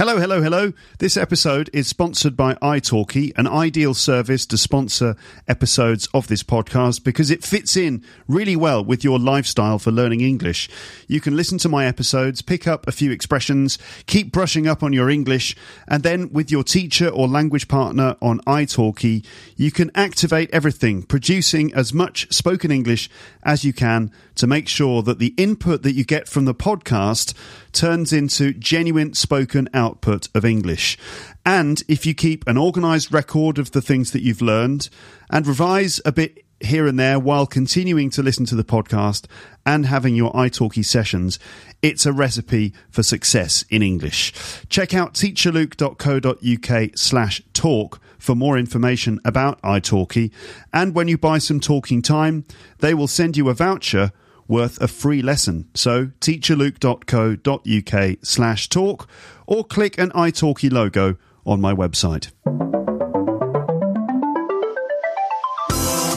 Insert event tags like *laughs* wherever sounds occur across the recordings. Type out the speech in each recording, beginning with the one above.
Hello, hello, hello. This episode is sponsored by italki, an ideal service to sponsor episodes of this podcast because it fits in really well with your lifestyle for learning English. You can listen to my episodes, pick up a few expressions, keep brushing up on your English, and then with your teacher or language partner on italki, you can activate everything, producing as much spoken English as you can to make sure that the input that you get from the podcast turns into genuine spoken output of English. And if you keep an organized record of the things that you've learned and revise a bit here and there while continuing to listen to the podcast and having your italki sessions, it's a recipe for success in English. Check out teacherluke.co.uk slash talk for more information about italki. And when you buy some talking time, they will send you a voucher worth a free lesson. So teacherluke.co.uk slash talk or click an italki logo on my website.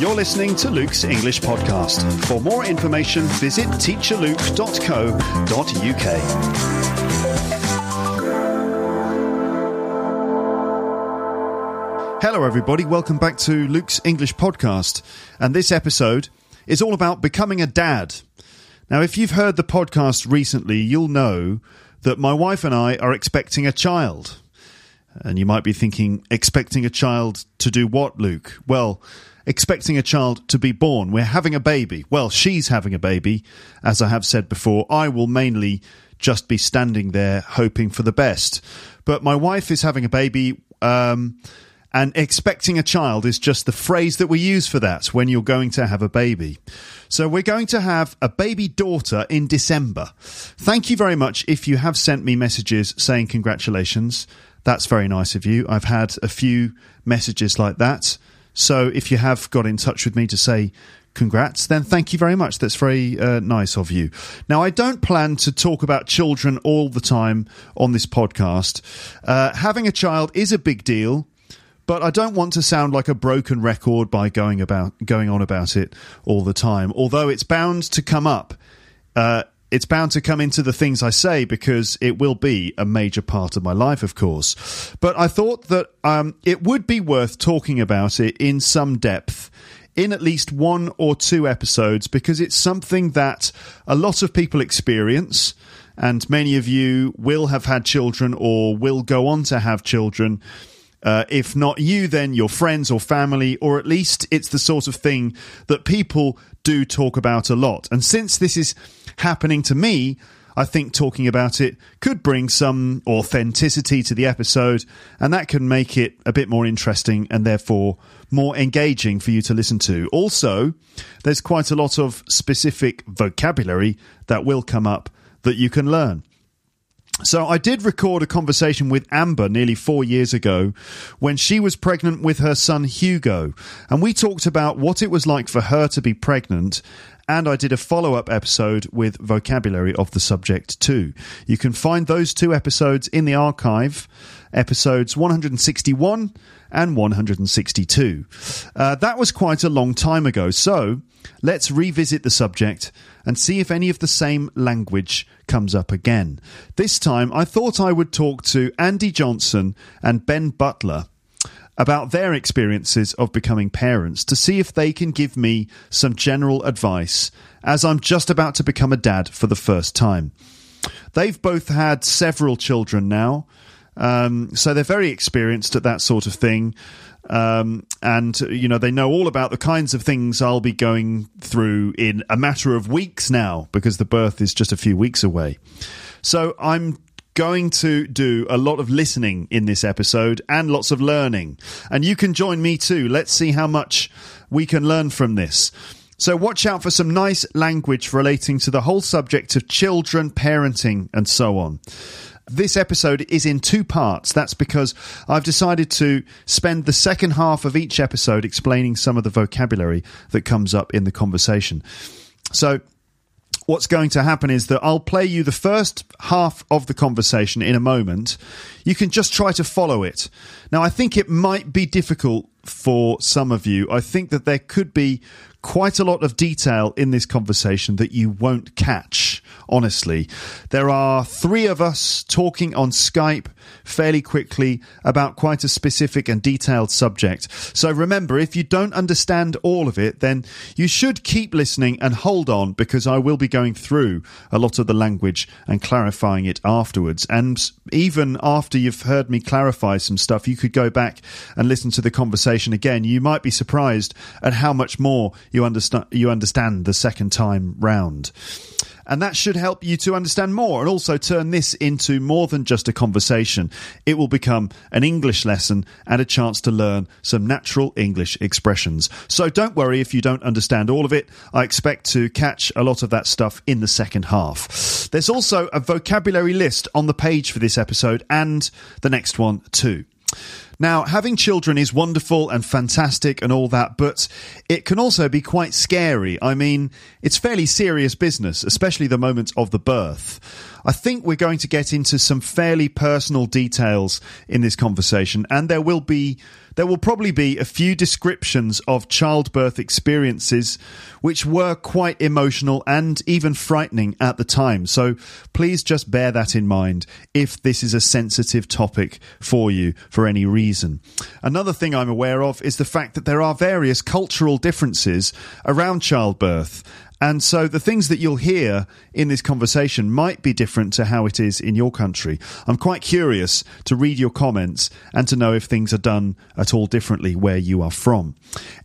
You're listening to Luke's English Podcast. For more information, visit teacherluke.co.uk. Hello, everybody. Welcome back to Luke's English Podcast. And this episode is all about becoming a dad. Now, if you've heard the podcast recently, you'll know that my wife and I are expecting a child. And you might be thinking, expecting a child to do what, Luke? Well, expecting a child to be born. We're having a baby. Well, she's having a baby. As I have said before, I will mainly just be standing there hoping for the best. But my wife is having a baby. Um, and expecting a child is just the phrase that we use for that when you're going to have a baby. So we're going to have a baby daughter in December. Thank you very much if you have sent me messages saying congratulations. That's very nice of you. I've had a few messages like that. So if you have got in touch with me to say congrats, then thank you very much. That's very uh, nice of you. Now, I don't plan to talk about children all the time on this podcast. Uh, having a child is a big deal but I don't want to sound like a broken record by going about going on about it all the time. Although it's bound to come up, uh, it's bound to come into the things I say because it will be a major part of my life, of course. But I thought that um, it would be worth talking about it in some depth. In at least one or two episodes, because it's something that a lot of people experience, and many of you will have had children or will go on to have children uh, if not you, then your friends or family, or at least it's the sort of thing that people do talk about a lot. And since this is happening to me, I think talking about it could bring some authenticity to the episode, and that can make it a bit more interesting and therefore more engaging for you to listen to. Also, there's quite a lot of specific vocabulary that will come up that you can learn. So I did record a conversation with Amber nearly four years ago when she was pregnant with her son Hugo. And we talked about what it was like for her to be pregnant. And I did a follow up episode with vocabulary of the subject too. You can find those two episodes in the archive, episodes 161 and 162. Uh, that was quite a long time ago. So let's revisit the subject and see if any of the same language comes up again. This time, I thought I would talk to Andy Johnson and Ben Butler about their experiences of becoming parents to see if they can give me some general advice as I'm just about to become a dad for the first time. They've both had several children now, um, so they're very experienced at that sort of thing. Um, and you know they know all about the kinds of things I'll be going through in a matter of weeks now because the birth is just a few weeks away. So I'm going to do a lot of listening in this episode and lots of learning. And you can join me too. Let's see how much we can learn from this. So watch out for some nice language relating to the whole subject of children, parenting, and so on. This episode is in two parts. That's because I've decided to spend the second half of each episode explaining some of the vocabulary that comes up in the conversation. So, what's going to happen is that I'll play you the first half of the conversation in a moment. You can just try to follow it. Now, I think it might be difficult for some of you. I think that there could be quite a lot of detail in this conversation that you won't catch, honestly. There are three of us talking on Skype fairly quickly about quite a specific and detailed subject. So remember, if you don't understand all of it, then you should keep listening and hold on because I will be going through a lot of the language and clarifying it afterwards. And even after you've heard me clarify some stuff, you could go back and listen to the conversation again. You might be surprised at how much more you understand you understand the second time round. And that should help you to understand more and also turn this into more than just a conversation. It will become an English lesson and a chance to learn some natural English expressions. So don't worry if you don't understand all of it. I expect to catch a lot of that stuff in the second half. There's also a vocabulary list on the page for this episode and the next one too. Now, having children is wonderful and fantastic and all that, but it can also be quite scary. I mean, it's fairly serious business, especially the moment of the birth. I think we're going to get into some fairly personal details in this conversation, and there will be there will probably be a few descriptions of childbirth experiences which were quite emotional and even frightening at the time. So please just bear that in mind if this is a sensitive topic for you for any reason. Another thing I'm aware of is the fact that there are various cultural differences around childbirth and so the things that you'll hear in this conversation might be different to how it is in your country. I'm quite curious to read your comments and to know if things are done at all differently where you are from.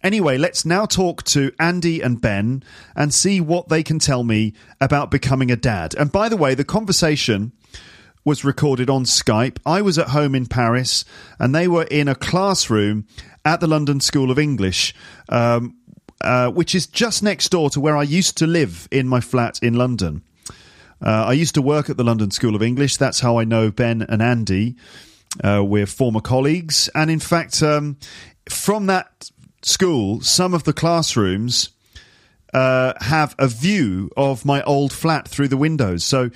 Anyway, let's now talk to Andy and Ben and see what they can tell me about becoming a dad. And by the way, the conversation was recorded on Skype. I was at home in Paris and they were in a classroom at the London School of English. Um, uh, which is just next door to where I used to live in my flat in London. Uh, I used to work at the London School of English. That's how I know Ben and Andy. Uh, we're former colleagues. And in fact, um, from that school, some of the classrooms uh, have a view of my old flat through the windows. So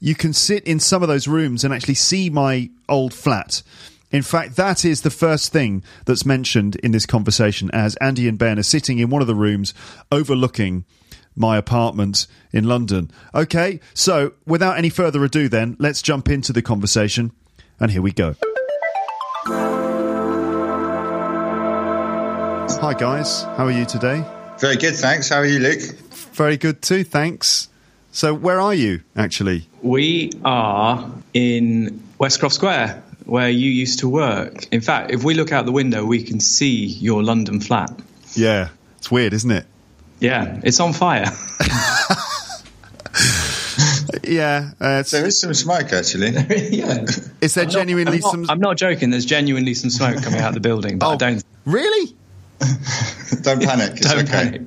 you can sit in some of those rooms and actually see my old flat. In fact, that is the first thing that's mentioned in this conversation as Andy and Ben are sitting in one of the rooms overlooking my apartment in London. Okay, so without any further ado, then, let's jump into the conversation. And here we go. Hi, guys. How are you today? Very good, thanks. How are you, Luke? Very good too, thanks. So, where are you actually? We are in Westcroft Square, where you used to work. In fact, if we look out the window, we can see your London flat. Yeah, it's weird, isn't it? Yeah, it's on fire. *laughs* yeah, uh, there is some smoke actually. *laughs* yeah. Is there I'm genuinely not, I'm some? Not, I'm not joking. There's genuinely some smoke coming out of the building, but oh, I don't. Really? *laughs* don't panic. It's don't okay. panic.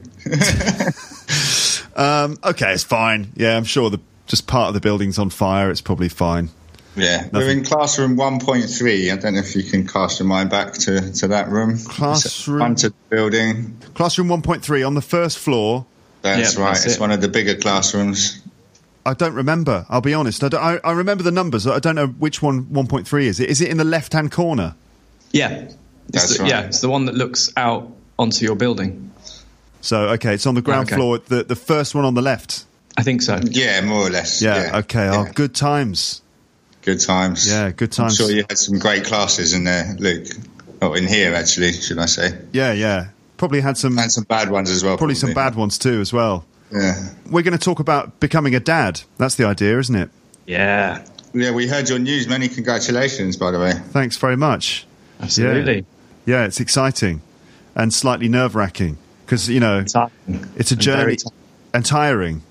um, okay, it's fine. Yeah, I'm sure the just part of the building's on fire. It's probably fine. Yeah, Nothing. we're in classroom 1.3. I don't know if you can cast your mind back to, to that room. Classroom. Front of the building. Classroom 1.3 on the first floor. That's Yep, right. that's it's it. one of the bigger classrooms. I don't remember. I'll be honest. I, don't- I, I remember the numbers. I don't know which one 1.3 is. It is it in the left hand corner? Yeah. It's the, right. Yeah, it's the one that looks out onto your building. So okay, it's on the ground Okay. floor. The the first one on the left. I think so. Yeah, more or less. Yeah. okay. Oh, yeah. Oh, good times. Good times. Yeah, good times. I'm sure you had some great classes in there, Luke. Oh, in here, actually, should I say. Yeah, yeah. Probably had some. And some bad ones as well. Probably some bad ones too, as well. Yeah. We're going to talk about becoming a dad. That's the idea, isn't it? Yeah, Yeah, we heard your news. Many congratulations, by the way. Thanks very much. Absolutely. Yeah, it's exciting and slightly nerve wracking because you know Tiring. it's a And journey tiring. and tiring.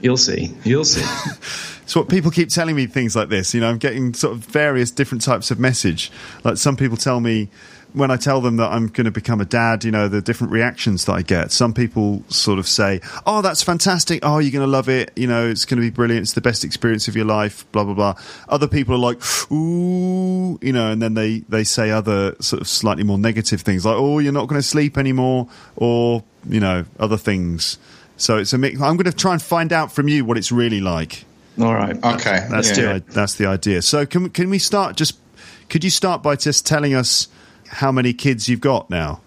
You'll see. You'll see. *laughs* It's what people keep telling me things like this. You know, I'm getting sort of various different types of message. Like some people tell me when I tell them that I'm going to become a dad, you know, the different reactions that I get. Some people sort of say, "Oh, that's fantastic! Oh, you're going to love it! You know, it's going to be brilliant! It's the best experience of your life!" Blah blah blah. Other people are like, "Ooh," you know, and then they they say other sort of slightly more negative things like, "Oh, you're not going to sleep anymore," or you know, other things. So it's a mix. I'm going to try and find out from you what it's really like. All right. Okay. That's yeah. the that's the idea. So can can we start? Just could you start by just telling us how many kids you've got now?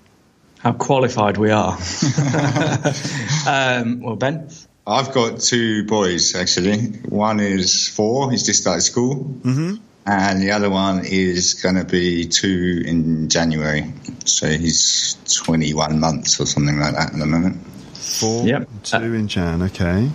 How qualified we are. *laughs* um, well, Ben. I've got two boys actually. One is four; he's just started school, mm-hmm. and the other one is going to be two in January. So he's twenty-one months or something like that at the moment. Four, Yep. two in Jan. Okay.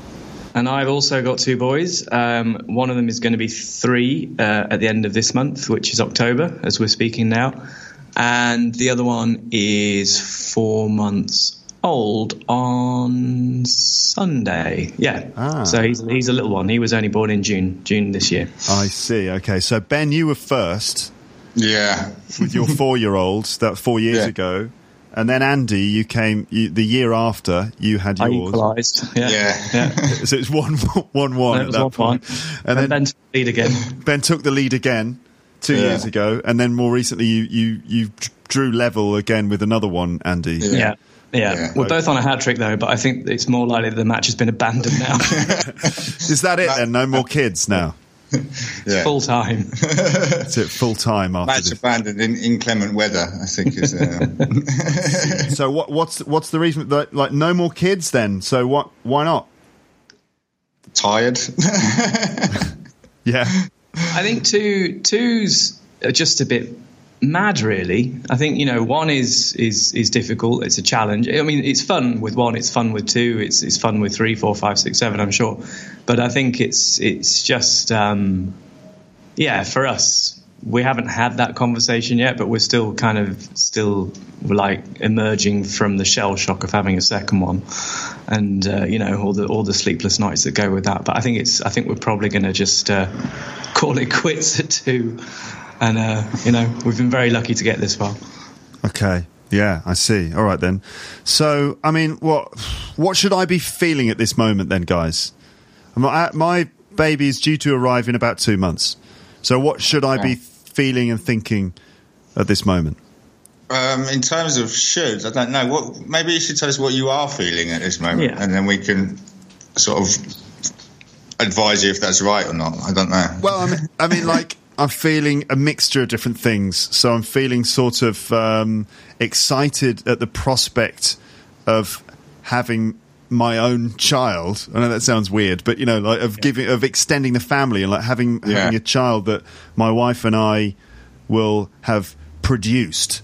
And I've also got two boys. Um, one of them is going to be three uh, at the end of this month, which is October, as we're speaking now. And the other one is four months old on Sunday. Yeah. Ah. So he's, he's a little one. He was only born in June, June this year. I see. Okay, so Ben, you were first Yeah, with your four-year-old that four years Yeah. ago, and then Andy, you came you, the year after. You had I yours. equalised. Yeah. yeah. Yeah. *laughs* So it's one *laughs* one one It at that one point. one. and then Ben took the lead again. Ben took the lead again two Yeah. years ago, and then more recently you you you drew level again with another one, Andy. Yeah. Yeah. Yeah. Yeah. We're both on a hat trick, though, but I think it's more likely the match has been abandoned now. *laughs* Is that it then? No more kids now. yeah. Full time. *laughs* It's it full time after Match this. abandoned in inclement weather. I think is. Uh, *laughs* So what what's what's the reason that like no more kids then? So what? Why not? tired. Yeah. I think two twos are just a bit mad, really. I think you know one is is is difficult. It's a challenge. I mean, it's fun with one. It's fun with two. It's it's fun with three, four, five, six, seven. I'm sure, but I think it's it's just um, yeah for us. We haven't had that conversation yet, but we're still kind of still like emerging from the shell shock of having a second one, and uh, you know all the all the sleepless nights that go with that. But I think it's I think we're probably going to just uh, *laughs* call it quits at two, and uh, you know we've been very lucky to get this far. Okay. Yeah, I see. All right then. So, I mean, what what should I be feeling at this moment then, guys? My, my baby is due to arrive in about two months. So, what should I be feeling and thinking at this moment? um, in terms of shoulds, I don't know. What maybe you should tell us what you are feeling at this moment, Yeah. and then we can sort of advise you if that's right or not. I don't know. Well, I mean, I mean, like I'm feeling a mixture of different things. So I'm feeling sort of um, excited at the prospect of having my own child. I know that sounds weird, but you know, like of giving, of extending the family and like having Yeah. having a child that my wife and I will have produced.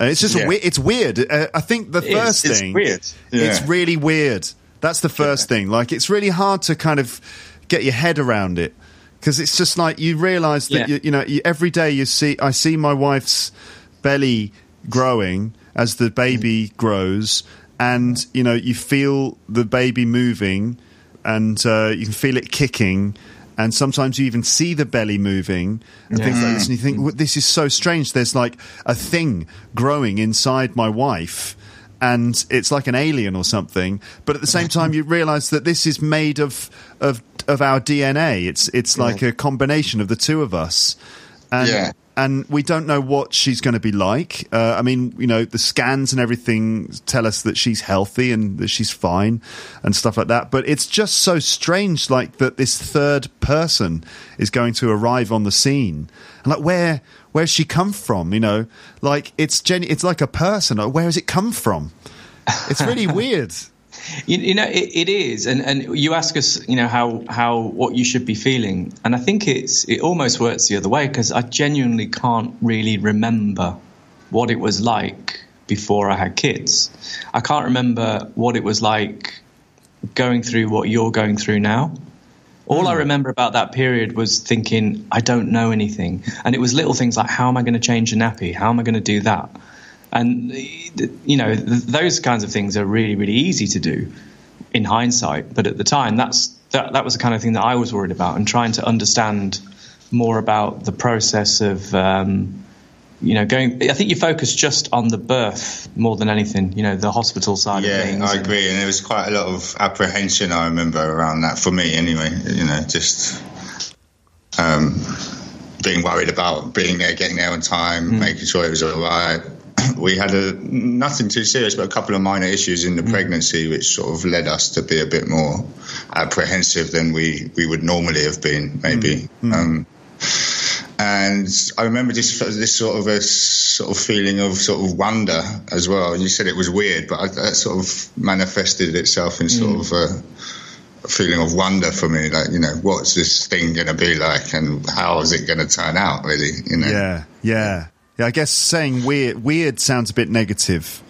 Uh, it's just a Yeah. we- it's weird. Uh, I think the It is. first It's thing weird. It's really weird. That's the first thing. Like it's really hard to kind of get your head around it because it's just like you realize that Yeah. you, you know you, every day you see I see my wife's belly growing as the baby grows and you know you feel the baby moving and uh, you can feel it kicking and sometimes you even see the belly moving and things like this and you think "Well, this is so strange there's like a thing growing inside my wife and it's like an alien or something. But at the same time, you realise that this is made of of of our DNA. It's it's like a combination of the two of us, and Yeah. And we don't know what she's going to be like. Uh, I mean, you know, the scans and everything tell us that she's healthy and that she's fine and stuff like that. But it's just so strange, like that this third person is going to arrive on the scene, and like where where's she come from? You know, like it's genu- it's like a person. Like, where has it come from? It's really *laughs* weird. You, you know, it, it is, and and you ask us, you know, how how what you should be feeling, and I think it's it almost works the other way because I genuinely can't really remember what it was like before I had kids. I can't remember what it was like going through what you're going through now. All I hmm. remember about that period was thinking, I don't know anything. And it was little things like, how am I going to change a nappy? How am I going to do that? And, you know, th- those kinds of things are really, really easy to do in hindsight. But at the time, that's, that, that was the kind of thing that I was worried about and trying to understand more about the process of, um, you know, going. I think you focus just on the birth more than anything. You know, the hospital side yeah, of things. I agree. And there was quite a lot of apprehension, I remember, around that for me anyway. You know, just um, being worried about being there, getting there on time, Hmm. making sure it was all right. *clears throat* We had a nothing too serious, but a couple of minor issues in the Hmm. pregnancy, which sort of led us to be a bit more apprehensive than we, we would normally have been, maybe. Hmm. Um, and I remember just this sort of a sort of feeling of sort of wonder as well. You said it was weird, but I, that sort of manifested itself in sort of a, a feeling of wonder for me. Like, you know, what's this thing going to be like, and how is it going to turn out? Really, you know. Yeah, yeah, yeah. I guess saying weird, weird sounds a bit negative.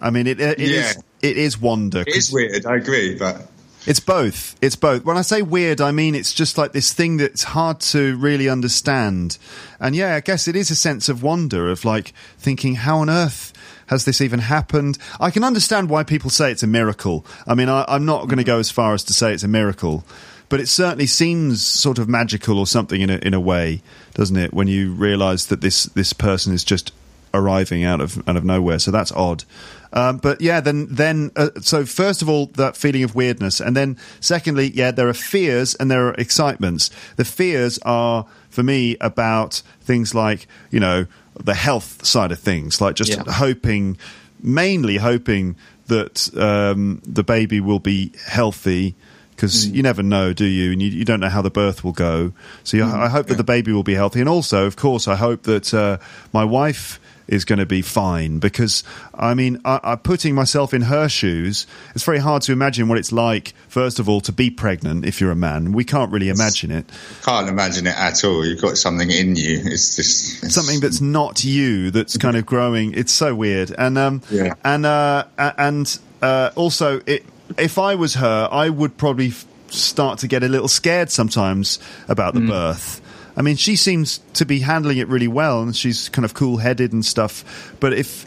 I mean, it, it, it Yeah. is it is wonder. It is weird. I agree, but It's both. It's both. When I say weird, I mean it's just like this thing that's hard to really understand. And yeah, I guess it is a sense of wonder of like thinking, how on earth has this even happened? I can understand why people say it's a miracle. I mean, I, I'm not going to mm. go as far as to say it's a miracle, but it certainly seems sort of magical or something in a, in a way, doesn't it? When you realise that this this person is just arriving out of out of nowhere. So that's odd. Um, but yeah, then then uh, so first of all that feeling of weirdness, and then secondly, yeah, there are fears and there are excitements. The fears are for me about things like you know the health side of things, like just Yeah. hoping, mainly hoping that um, the baby will be healthy. Because you never know, do you? And you, you don't know how the birth will go. So you, I hope that the baby will be healthy, and also, of course, I hope that uh, my wife is going to be fine. Because I mean, I, I putting myself in her shoes, it's very hard to imagine what it's like. First of all, to be pregnant if you're a man, we can't really imagine it. can't imagine it at all. You've got something in you. It's just it's, something that's not you that's kind of growing. It's so weird, and um, Yeah. and uh, and uh, also, it, if I was her, I would probably f- start to get a little scared sometimes about the birth. I mean, she seems to be handling it really well, and she's kind of cool-headed and stuff. But if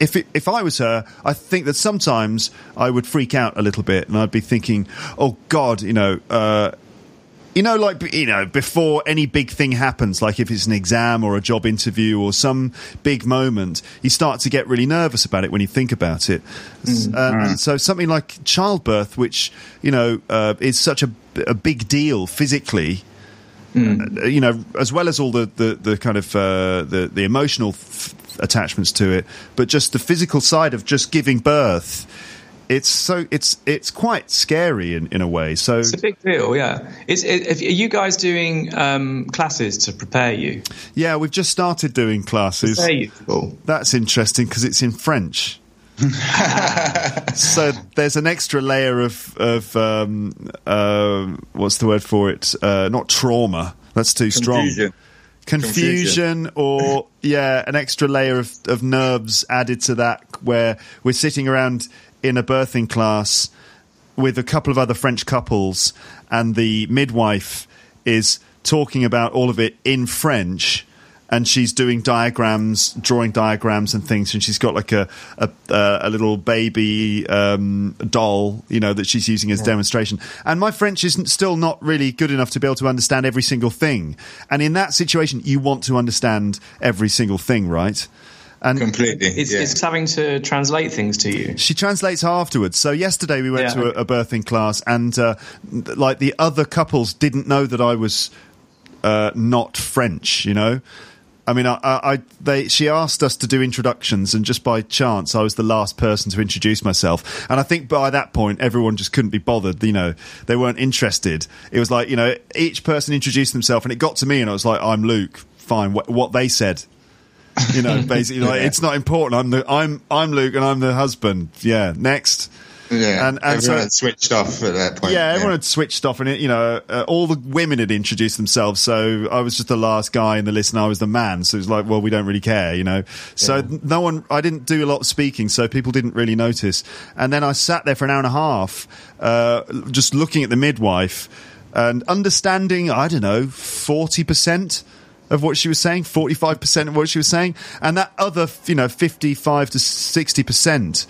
if it, if I was her, I think that sometimes I would freak out a little bit, and I'd be thinking, "Oh God, you know." Uh, you know, like you know, before any big thing happens, like if it's an exam or a job interview or some big moment, you start to get really nervous about it when you think about it. S- uh, and so something like childbirth, which you know uh, is such a, a big deal physically, uh, you know, as well as all the the, the kind of uh, the the emotional f- attachments to it, but just the physical side of just giving birth. It's so it's it's quite scary in, in a way. So It's a big deal, yeah. Is, is, are you guys doing um, classes to prepare you? Yeah, we've just started doing classes. Prepare That's interesting because it's in French. *laughs* so there's an extra layer of of um, uh, what's the word for it? Uh, not trauma. That's too strong. Confusion. Confusion, or yeah, an extra layer of, of nerves added to that, where we're sitting around in a birthing class with a couple of other French couples, and the midwife is talking about all of it in French, and she's doing diagrams, drawing diagrams and things, and she's got like a a, uh, a little baby um, doll, you know, that she's using as demonstration. And my French isn't still not really good enough to be able to understand every single thing. And in that situation, you want to understand every single thing, right? And completely. It's, yeah. it's having to translate things to you. she translates afterwards. So yesterday we went Yeah. to a, a birthing class, and uh, like the other couples didn't know that I was uh, not French. You know, I mean, I, I, I they she asked us to do introductions, and just by chance, I was the last person to introduce myself. And I think by that point, everyone just couldn't be bothered. You know, they weren't interested. It was like you know, each person introduced themselves, and it got to me, and I was like, "I'm Luke." Fine, wh- what they said you know, *laughs* basically, like, it's not important. I'm the I'm I'm Luke, and I'm the husband. Yeah, next. yeah. and- and so- everyone had switched off at that point. Yeah, everyone had switched off, and it, you know, uh, all the women had introduced themselves. So I was just the last guy in the list, and I was the man. So it was like, well, we don't really care, you know. So no one, I didn't do a lot of speaking, so people didn't really notice. And then I sat there for an hour and a half, uh, just looking at the midwife and understanding. I don't know, forty percent of what she was saying, 45% of what she was saying, and that other, you know, 55 to 60%,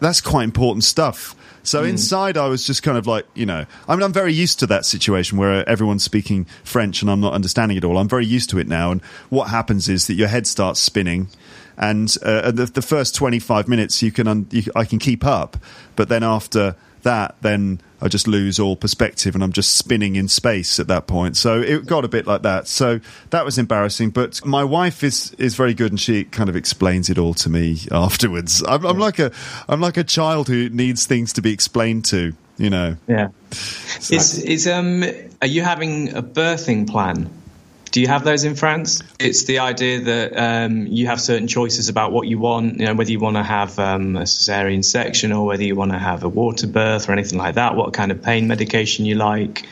that's quite important stuff. So inside, I was just kind of like, you know, I mean, I'm very used to that situation where everyone's speaking French and I'm not understanding it all. I'm very used to it now. And what happens is that your head starts spinning. And uh, the, the first 25 minutes, you can un- you, I can keep up, but then after that, then I just lose all perspective and I'm just spinning in space at that point. So it got a bit like that. So that was embarrassing. But my wife is is very good and she kind of explains it all to me *laughs* afterwards. I'm, I'm like a I'm like a child who needs things to be explained to. You know. Yeah. Is is um are you having a birthing plan? Do you have those in France? It's the idea that um, you have certain choices about what you want, you know, whether you want to have um, a cesarean section or whether you want to have a water birth or anything like that, what kind of pain medication you like.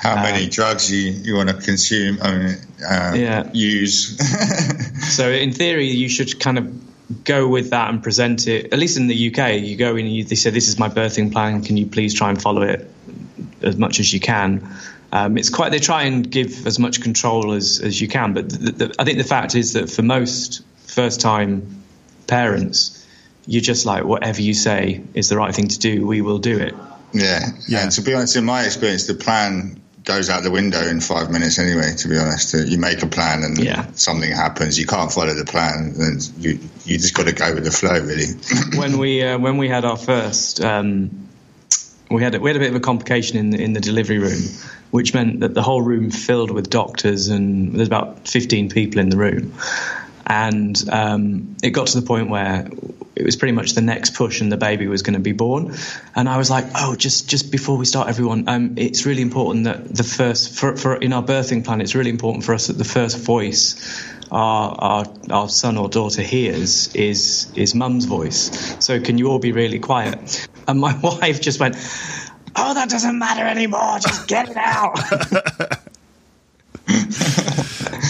How many drugs you, you want to consume, I mean, uh, Yeah. use. *laughs* So in theory, you should kind of go with that and present it. At least in the UK, you go in and you, they say, "This is my birthing plan. Can you please try and follow it as much as you can?" Um, it's quite. They try and give as much control as as you can. But the, the, I think the fact is that for most first time parents, you're just like, whatever you say is the right thing to do. We will do it. yeah. Yeah. And to be honest, in my experience, the plan goes out the window in five minutes anyway, to be honest. Uh, You make a plan and Yeah. something happens. You can't follow the plan and you, you just got to go with the flow, really. when we uh, when we had our first, um, we had a, we had a bit of a complication in the, in the delivery room, which meant that the whole room filled with doctors and there's about 15 people in the room, and um, it got to the point where it was pretty much the next push and the baby was going to be born, and I was like, oh, just just before we start, everyone, um, it's really important that the first for, for in our birthing plan, it's really important for us that the first voice our, our our son or daughter hears is is mum's voice. So can you all be really quiet? And my *laughs* wife just went, "Oh, that doesn't matter anymore. Just get it out." *laughs*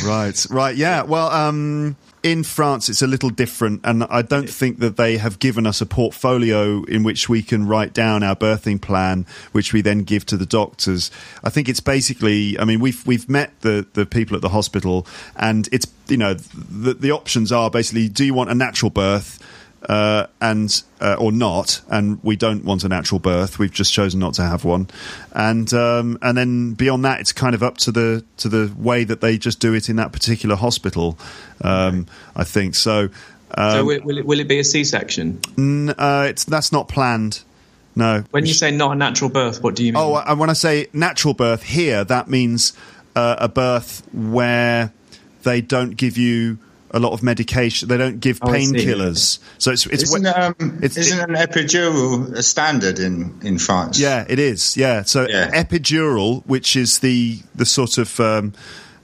Right, right, yeah. Well, um, in France, it's a little different, and I don't think that they have given us a portfolio in which we can write down our birthing plan, which we then give to the doctors. I think it's basically. I mean, we've we've met the the people at the hospital, and it's you know the the options are basically: do you want a natural birth? Uh, and uh, or not, and we don't want a natural birth. We've just chosen not to have one, and um, and then beyond that, it's kind of up to the to the way that they just do it in that particular hospital. Um, I think so. Um, so will, will it will it be a C-section? n- uh, it's that's not planned. No. When you say not a natural birth, what do you mean? Oh, and when I say natural birth here, that means uh, a birth where they don't give you a lot of medication. They don't give Oh, painkillers. So it's it's Isn't, um, it's- isn't an epidural a standard in, in France? Yeah, it is. Yeah. So Yeah. epidural, which is the the sort of um,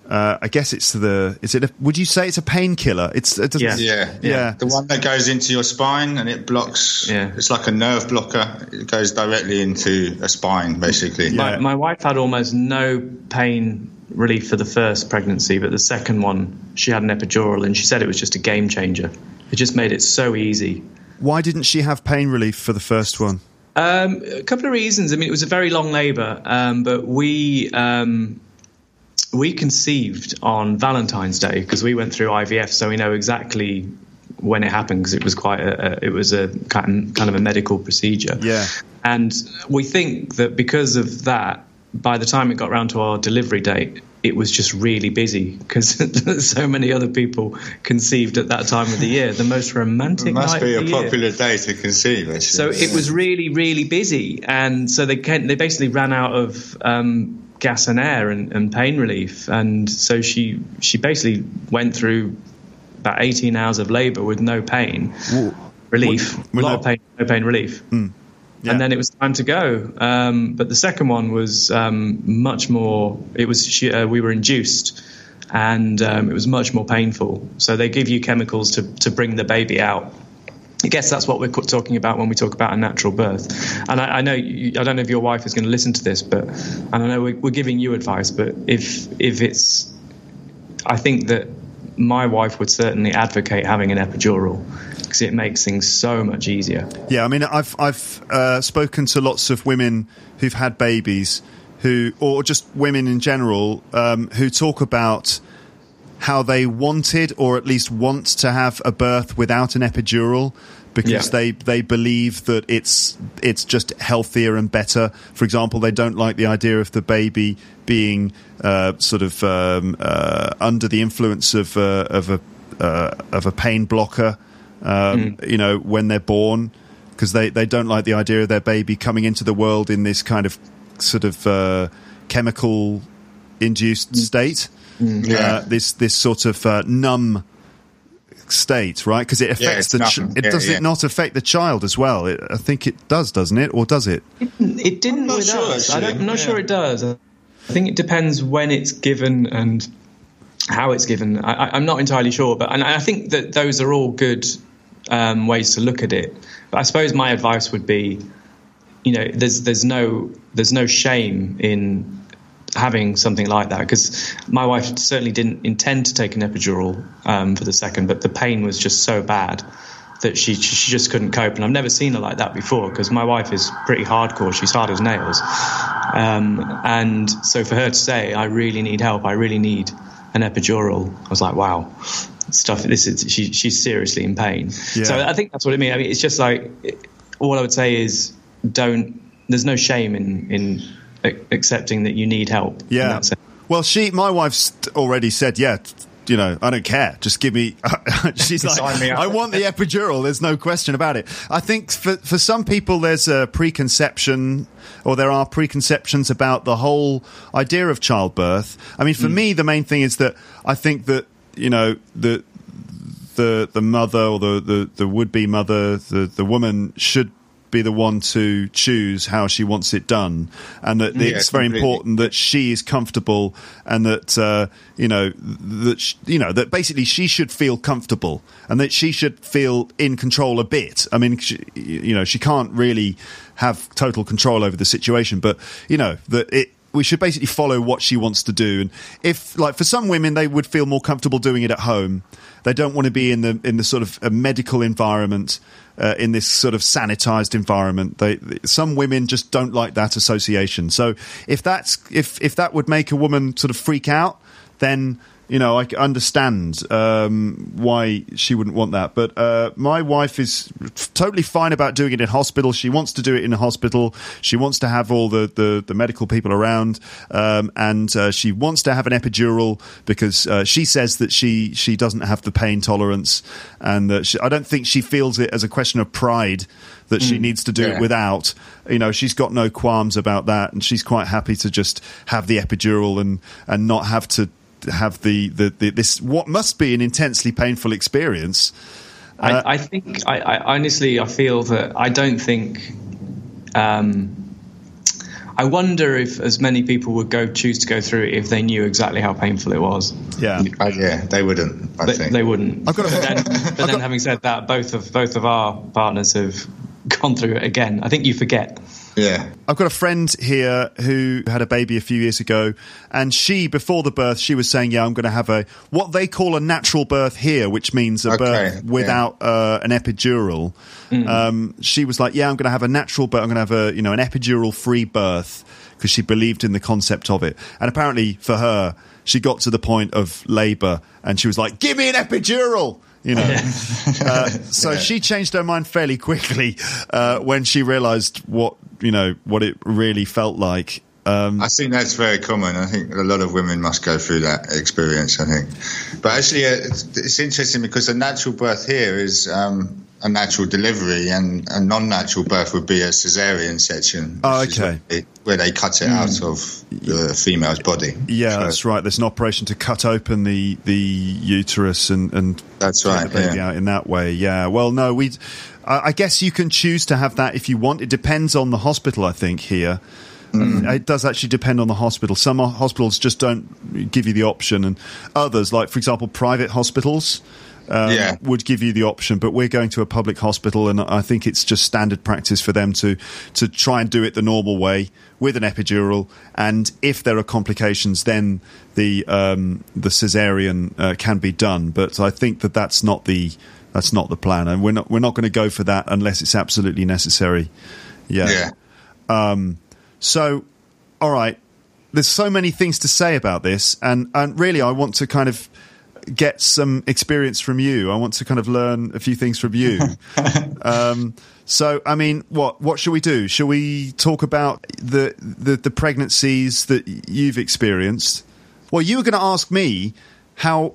uh, I guess it's the is it? A, would you say it's a painkiller? It's it doesn't- Yeah. Yeah, Yeah. The one that goes into your spine and it blocks. Yeah. It's like a nerve blocker. It goes directly into a spine, basically. Yeah. My, my wife had almost no pain relief for the first pregnancy, but the second one, she had an epidural, and she said it was just a game changer. It just made it so easy. Why didn't she have pain relief for the first one? Um, a couple of reasons. I mean, it was a very long labour, um, but we um, we conceived on Valentine's Day because we went through IVF, so we know exactly when it happened because it was quite a, a it was a kind kind of a medical procedure. Yeah. and we think that because of that, by the time it got round to our delivery date. It was just really busy because *laughs* so many other people conceived at that time of the year. The most romantic It must be a year. popular day to conceive, actually. So it was really, really busy, and so they can, they basically ran out of um, gas and air and, and pain relief, and so she she basically went through about eighteen hours of labour with no pain relief, With a lot no- of pain, no pain relief. Yeah. And then it was time to go. Um, but the second one was um, much more. It was she, uh, we were induced, and um, it was much more painful. So they give you chemicals to to bring the baby out. I guess that's what we're talking about when we talk about a natural birth. And I, I know you, I don't know if your wife is going to listen to this, but and I know we're, we're giving you advice. But if if it's, I think that my wife would certainly advocate having an epidural because it makes things so much easier. Yeah, I mean, I've I've uh, spoken to lots of women who've had babies, who or just women in general, um, who talk about how they wanted or at least want to have a birth without an epidural, because Yeah. they they believe that it's it's just healthier and better. For example, they don't like the idea of the baby being uh, sort of um, uh, under the influence of uh, of a uh, of a pain blocker. Um, You know, when they're born, because they they don't like the idea of their baby coming into the world in this kind of sort of uh, chemical induced state. Yeah. Uh, this this sort of uh, numb state, right? Because it affects it's the. Ch- it Yeah, does yeah. it not affect the child as well? It, I think it does, doesn't it, or does it? It didn't not with sure, us. I don't, I'm not sure it does. I think it depends when it's given and how it's given. I, I- I'm not entirely sure, but and I think that those are all good um, ways to look at it. But I suppose my advice would be, you know, there's there's no there's no shame in having something like that because my wife certainly didn't intend to take an epidural um, for the second, but the pain was just so bad that she she just couldn't cope. And I've never seen her like that before because my wife is pretty hardcore. She's hard as nails, um, and so for her to say, "I really need help. I really need an epidural," I was like, "Wow." Stuff. This is she. She's seriously in pain. Yeah. So I think that's what I mean. I mean, it's just like all I would say is don't. There's no shame in in accepting that you need help. Yeah. Well, she, my wife's already said, yeah. You know, I don't care. Just give me. *laughs* she's like. I want the epidural. There's no question about it. I think for for some people, there's a preconception, or there are preconceptions about the whole idea of childbirth. I mean, for me, the main thing is that I think that you know the the the mother or the the, the would be mother, the the woman should be the one to choose how she wants it done, and that Yeah, it's very important that she is comfortable and that uh, you know that sh- you know that basically she should feel comfortable and that she should feel in control a bit. I mean, she, you know, she can't really have total control over the situation, but you know that it. We should basically follow what she wants to do, and if, like, for some women, they would feel more comfortable doing it at home. They don't want to be in the in the sort of a medical environment, uh, in this sort of sanitized environment. They, some women just don't like that association. So if that's if if that would make a woman sort of freak out, then you know I understand um, why she wouldn't want that. But uh, my wife is totally fine about doing it in hospital. She wants to do it in a hospital. She wants to have all the the, the medical people around, um, and uh, she wants to have an epidural because uh, she says that she she doesn't have the pain tolerance, and that she, I don't think she feels it as a question of pride that she needs to do it without. You know, she's got no qualms about that, and she's quite happy to just have the epidural and and not have to have the the, the this what must be an intensely painful experience. Uh, I, I think I, I honestly I feel that I don't think um, I wonder if as many people would go choose to go through it if they knew exactly how painful it was. Yeah. Uh, yeah, they wouldn't. I They, think they wouldn't. I've got a- but then, *laughs* but then having said that, both of both of our partners have gone through it again. I think you forget. Yeah, I've got a friend here who had a baby a few years ago, and she, before the birth, she was saying, "Yeah, I'm going to have a what they call a natural birth here, which means a Okay, birth yeah. without uh, an epidural." Um, she was like, "Yeah, I'm going to have a natural birth. I'm going to have a you know an epidural free birth." Because she believed in the concept of it, and apparently for her, she got to the point of labour, and she was like, "Give me an epidural." You know, *laughs* uh, so she changed her mind fairly quickly uh, when she realised what you know what it really felt like. Um, I think that's very common. I think a lot of women must go through that experience. I think, but actually, uh, it's, it's interesting because the natural birth here is um, a natural delivery, and a non-natural birth would be a cesarean section. Oh, okay. where they, where they cut it out of the female's body. yeah, So that's right. There's an operation to cut open the the uterus and and That's right, the baby yeah. out in that way. Yeah. Well, no, we. I I guess you can choose to have that if you want. It depends on the hospital. I think here. Mm. It does actually depend on the hospital. Some hospitals just don't give you the option, and others, like for example, private hospitals, um, Yeah. would give you the option. But we're going to a public hospital, and I think it's just standard practice for them to to try and do it the normal way with an epidural. And if there are complications, then the um, the cesarean uh, can be done. But I think that that's not the that's not the plan, and we're not we're not going to go for that unless it's absolutely necessary. Yeah. yeah. So, all right, there's so many things to say about this, and and really, I want to kind of get some experience from you. I want to kind of learn a few things from you. *laughs* um, so, I mean, what what should we do? Shall we talk about the the, the pregnancies that you've experienced? Well, you were going to ask me how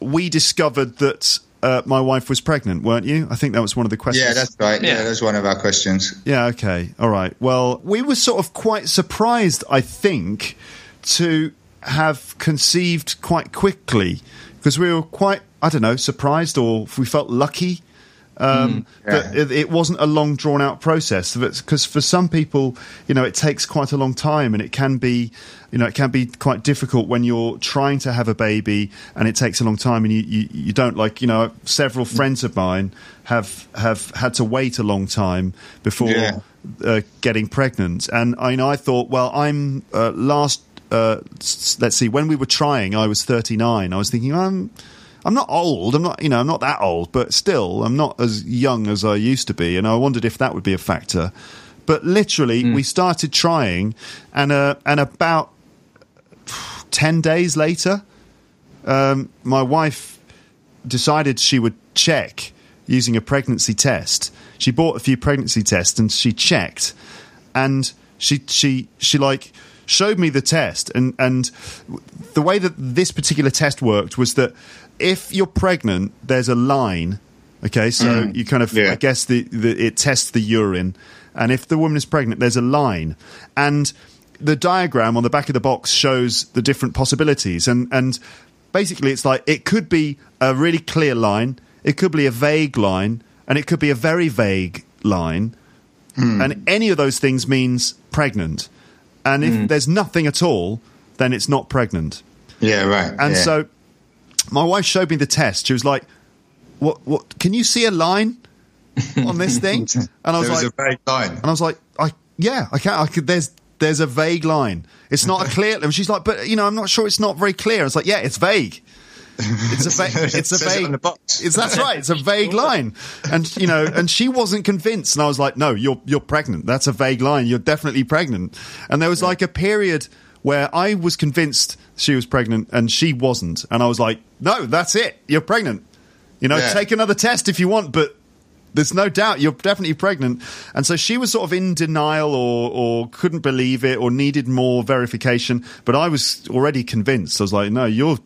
we discovered that uh, my wife was pregnant, weren't you? I think that was one of the questions. Yeah, that's right. Yeah. yeah, that's one of our questions. Yeah, okay. All right. Well, we were sort of quite surprised, I think, to have conceived quite quickly because we were quite, I don't know, surprised or we felt lucky um, mm, yeah. that it, it, wasn't a long drawn out process because for some people you know it takes quite a long time and it can be you know it can be quite difficult when you're trying to have a baby and it takes a long time and you, you, you don't like you know several friends of mine have have had to wait a long time before yeah. uh, getting pregnant and I you know I thought well I'm uh, last uh, let's see when we were trying I was 39 I was thinking I'm I'm not old. I'm not, you know, I'm not that old, but still, I'm not as young as I used to be. And I wondered if that would be a factor. But literally, mm. we started trying, and uh, and about ten days later, um, my wife decided she would check using a pregnancy test. She bought a few pregnancy tests and she checked, and she she she like showed me the test and and the way that this particular test worked was that if you're pregnant, there's a line. Okay, so mm. you kind of, yeah. I guess, the, the it tests the urine, and if the woman is pregnant, there's a line, and the diagram on the back of the box shows the different possibilities, and and basically it's like it could be a really clear line, it could be a vague line, and it could be a very vague line, mm. and any of those things means pregnant, and if mm. there's nothing at all, then it's not pregnant. Yeah, right. And yeah. so my wife showed me the test. She was like, "What? What? Can you see a line on this thing?" *laughs* And I was like, "A vague line." And I was like, "I yeah, I can't. I could. There's there's a vague line. It's not a clear." *laughs* And she's like, "But you know, I'm not sure. It's not very clear." I was like, "Yeah, it's vague." It's a *laughs* vague. It's a vague. It it's that's right. It's a vague line, and you know, and she wasn't convinced, and I was like, "No, you're you're pregnant. That's a vague line. You're definitely pregnant." And there was like a period where I was convinced she was pregnant and she wasn't. And I was like, no, that's it. You're pregnant. You know, yeah. take another test if you want, but there's no doubt you're definitely pregnant. And so she was sort of in denial or, or couldn't believe it or needed more verification. But I was already convinced. I was like, no, you're.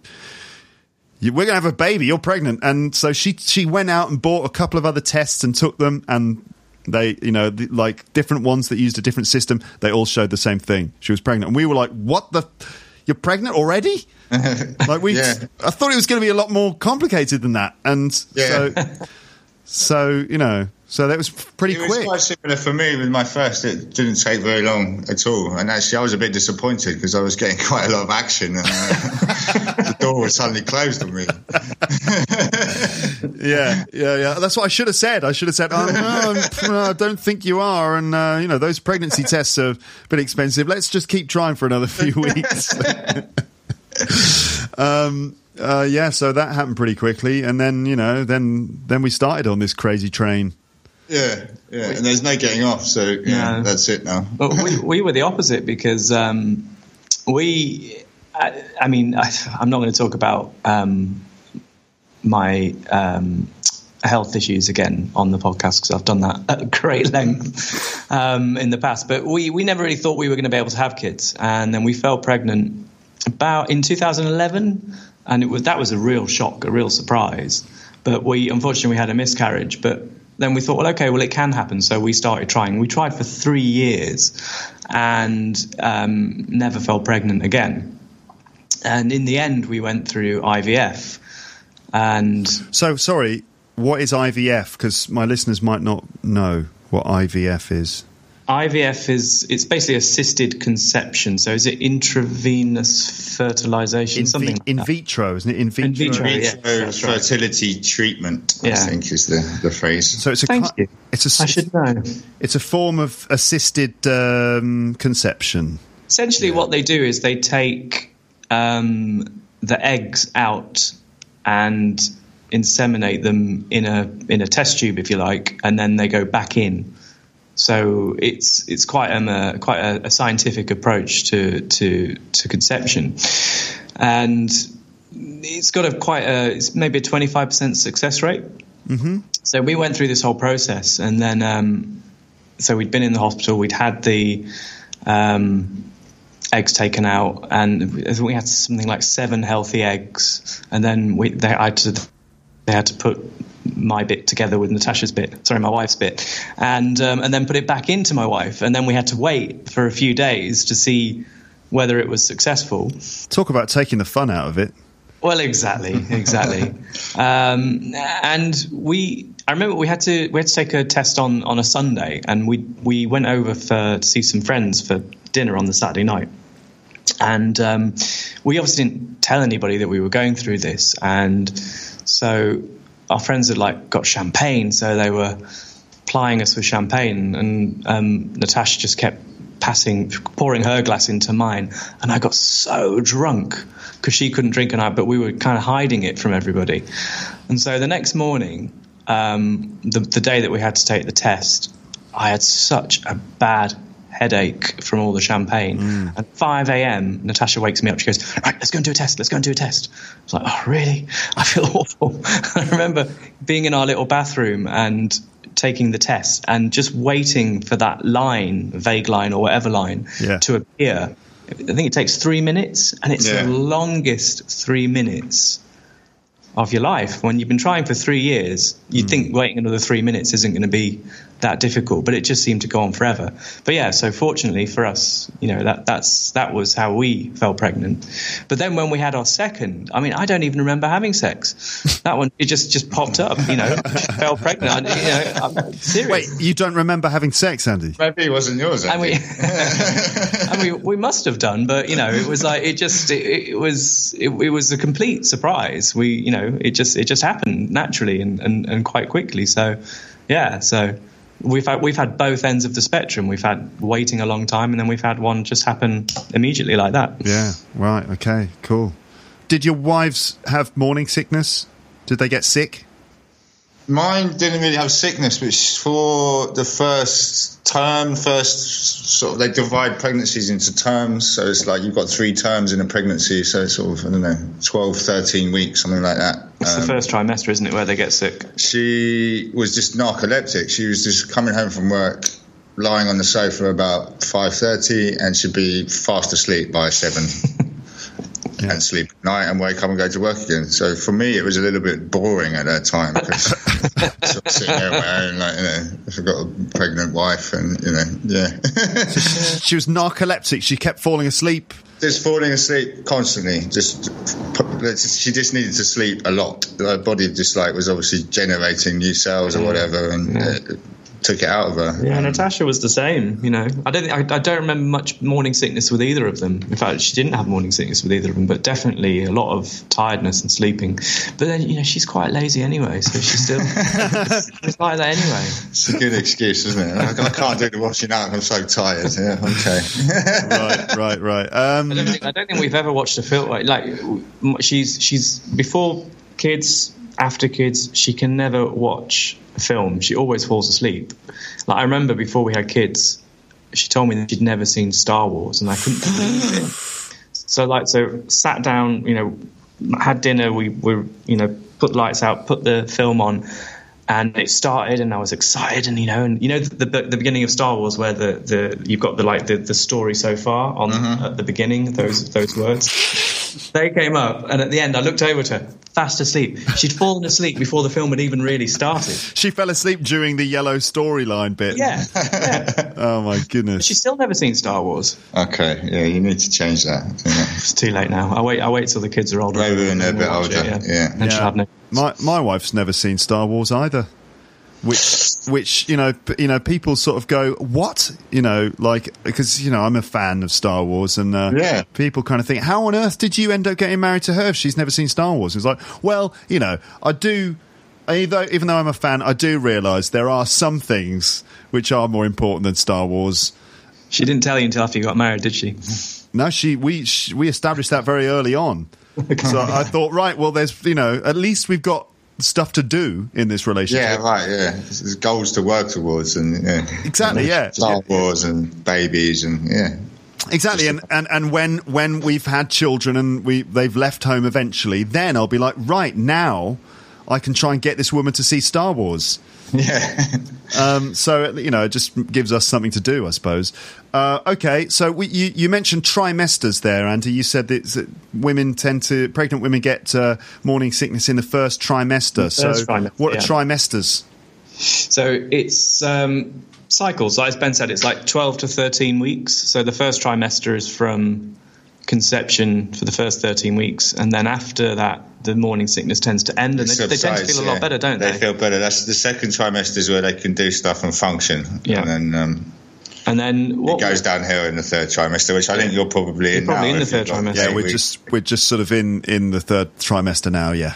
We're going to have a baby. You're pregnant, and so she she went out and bought a couple of other tests and took them, and they, you know, the, like different ones that used a different system. They all showed the same thing. She was pregnant, and we were like, "What the." you're pregnant already? *laughs* like we, yeah. I thought it was going to be a lot more complicated than that, and yeah. so, so you know, so that was pretty it quick. It was quite similar for me with my first. It didn't take very long at all, and actually, I was a bit disappointed because I was getting *laughs* quite a lot of action, and uh, *laughs* the door was suddenly closed on me. *laughs* yeah, yeah, yeah. That's what I should have said. I should have said, oh, no, I don't think you are, and uh, you know, those pregnancy tests are a bit expensive. Let's just keep trying for another few weeks. um, uh, yeah, so that happened pretty quickly, and then you know, then then we started on this crazy train. Yeah, yeah, and there's no getting off, so yeah, no. that's it now. *laughs* but we we were the opposite because um, we, I, I mean, *laughs* I, am not going to talk about um, my um, health issues again on the podcast because I've done that *laughs* at great length um, in the past. But we we never really thought we were going to be able to have kids, and then we fell pregnant about in 2011, and it was that was a real shock, a real surprise. But we unfortunately we had a miscarriage, but then we thought, well, okay, well, it can happen. So we started trying. We tried for three years and um, never fell pregnant again. And in the end, we went through IVF. And so, sorry, what is IVF? Because my listeners might not know what IVF is. IVF is it's basically assisted conception. So is it intravenous fertilization? In, something vi- in vitro, isn't it? In vitro, in vitro, in vitro yeah, fertility right. treatment. Yeah. I think is the, the phrase. So it's a Thank you. it's a I should know. It's a form of assisted um, conception. Essentially, yeah. what they do is they take um, the eggs out and inseminate them in a in a test tube, if you like, and then they go back in. So it's it's quite um, a quite a, a, scientific approach to to to conception, and it's got a quite a it's maybe a twenty five percent success rate. Mm-hmm. So we went through this whole process, and then um, so we'd been in the hospital. We'd had the um, eggs taken out, and we had something like seven healthy eggs, and then we they I had to they had to put my bit together with Natasha's bit, sorry, my wife's bit, and um, and then put it back into my wife, and then we had to wait for a few days to see whether it was successful. Talk about taking the fun out of it. Well, exactly, exactly. *laughs* um, and we, I remember we had to we had to take a test on on a Sunday, and we we went over for to see some friends for dinner on the Saturday night. And um, we obviously didn't tell anybody that we were going through this, and so our friends had like got champagne, so they were plying us with champagne, and um, Natasha just kept passing, pouring her glass into mine, and I got so drunk because she couldn't drink a night, but we were kind of hiding it from everybody. And so the next morning, um, the, the day that we had to take the test, I had such a bad headache from all the champagne. At 5 a.m., Natasha wakes me up. She goes, Right, let's go and do a test. Let's go and do a test. I was like, Oh, really? I feel *laughs* awful. I remember being in our little bathroom and taking the test and just waiting for that line, vague line or whatever line, Yeah. to appear. I think it takes three minutes, and it's Yeah. the longest three minutes of your life. When you've been trying for three years, you'd Hmm. think waiting another three minutes isn't going to be that difficult, but it just seemed to go on forever. But yeah, so fortunately for us, you know that that's that was how we fell pregnant. But then when we had our second, I mean, I don't even remember having sex. That one it just just popped up, you know, *laughs* fell pregnant. You know, I'm serious. Wait, you don't remember having sex, Andy? Maybe it wasn't yours. and we, and we, we must have done, but you know, it was like it just it, it was it, it was a complete surprise. We you know it just it just happened naturally and, and, and quite quickly. So yeah, so we've had we've had both ends of the spectrum. We've had waiting a long time, and then we've had one just happen immediately like that. Yeah, right, okay, cool. Did your wives have morning sickness? Did they get sick? Mine didn't really have sickness, but for the first term, first sort of, they divide pregnancies into terms. So it's like you've got three terms in a pregnancy. So it's sort of, I don't know, 12, 13 weeks, something like that. It's the Um, first trimester, isn't it, where they get sick? she was just narcoleptic. She was just coming home from work, lying on the sofa about 5.30 and she'd be fast asleep by *laughs* 7 and sleep at night and wake up and go to work again. So for me, it was a little bit boring at that time because *laughs* sort of sitting there on my own, like, you know, I've got a pregnant wife and, you know, yeah. She was narcoleptic. She kept falling asleep. just falling asleep constantly. Just she just needed to sleep a lot. Her body just like was obviously generating new cells or mm. whatever, and it uh, took it out of her. Yeah, Natasha was the same. You know, I don't think I, I don't remember much morning sickness with either of them. In fact, she didn't have morning sickness with either of them, but definitely a lot of tiredness and sleeping. But then, you know, she's quite lazy anyway, so she's still *laughs* it's like that anyway. It's a good excuse, isn't it? I, I can't do the washing out. I'm so tired. Yeah, okay. Right, right, right. Um, I don't think I don't think we've ever watched a film like, like she's she's before kids, after kids. She can never watch a film. She always falls asleep. Like I remember before we had kids, she told me that she'd never seen Star Wars, and I couldn't believe it. *laughs* So like so sat down, you know, had dinner. We were you know put lights out, put the film on. And it started, and I was excited, and you know, and you know the the, the beginning of Star Wars, where the, the you've got the like the, the story so far on mm-hmm. at the beginning, those those words. They came up, and at the end, I looked over to her, fast asleep. She'd fallen asleep before the film had even really started. *laughs* she fell asleep during the yellow storyline bit. Yeah, yeah. Oh my goodness. She's still never seen Star Wars. Okay, yeah, you need to change that. It's too late now. I wait. I wait till the kids are older. Maybe when they're a bit older, it, yeah. And she'll have no. My my wife's never seen Star Wars either. Which which you know you know people sort of go what you know like because you know I'm a fan of Star Wars and uh, Yeah. people kind of think how on earth did you end up getting married to her if she's never seen Star Wars? It's like well you know I do even though, even though I'm a fan I do realise there are some things which are more important than Star Wars. She didn't tell you until after you got married, did she? No, she we she, we established that very early on. *laughs* so I thought right well there's you know at least we've got stuff to do in this relationship. Yeah, right. Yeah, there's goals to work towards, and yeah, Exactly, yeah. Star Wars and babies, and yeah. Exactly, and, and and when when we've had children and we they've left home eventually, then I'll be like, right now, I can try and get this woman to see Star Wars. *laughs* Yeah. Um, so you know, it just gives us something to do, I suppose. Uh, okay, so we, you you mentioned trimesters there, Andy. You said that, that women tend to pregnant women get uh, morning sickness in the first trimester. first so trimester, what are yeah. trimesters? So it's um, cycles. Like as Ben said, it's like 12 to 13 weeks. So the first trimester is from conception for the first 13 weeks. And then after that, the morning sickness tends to end and they, they tend to feel a lot yeah. better, don't they? They feel better. That's the second trimester is where they can do stuff and function. Yeah. And then um, and then what? it goes downhill in the third trimester, which I think you're probably in You're probably now. in the third trimester. Yeah, we're just we're just sort of in in the third trimester now. Yeah,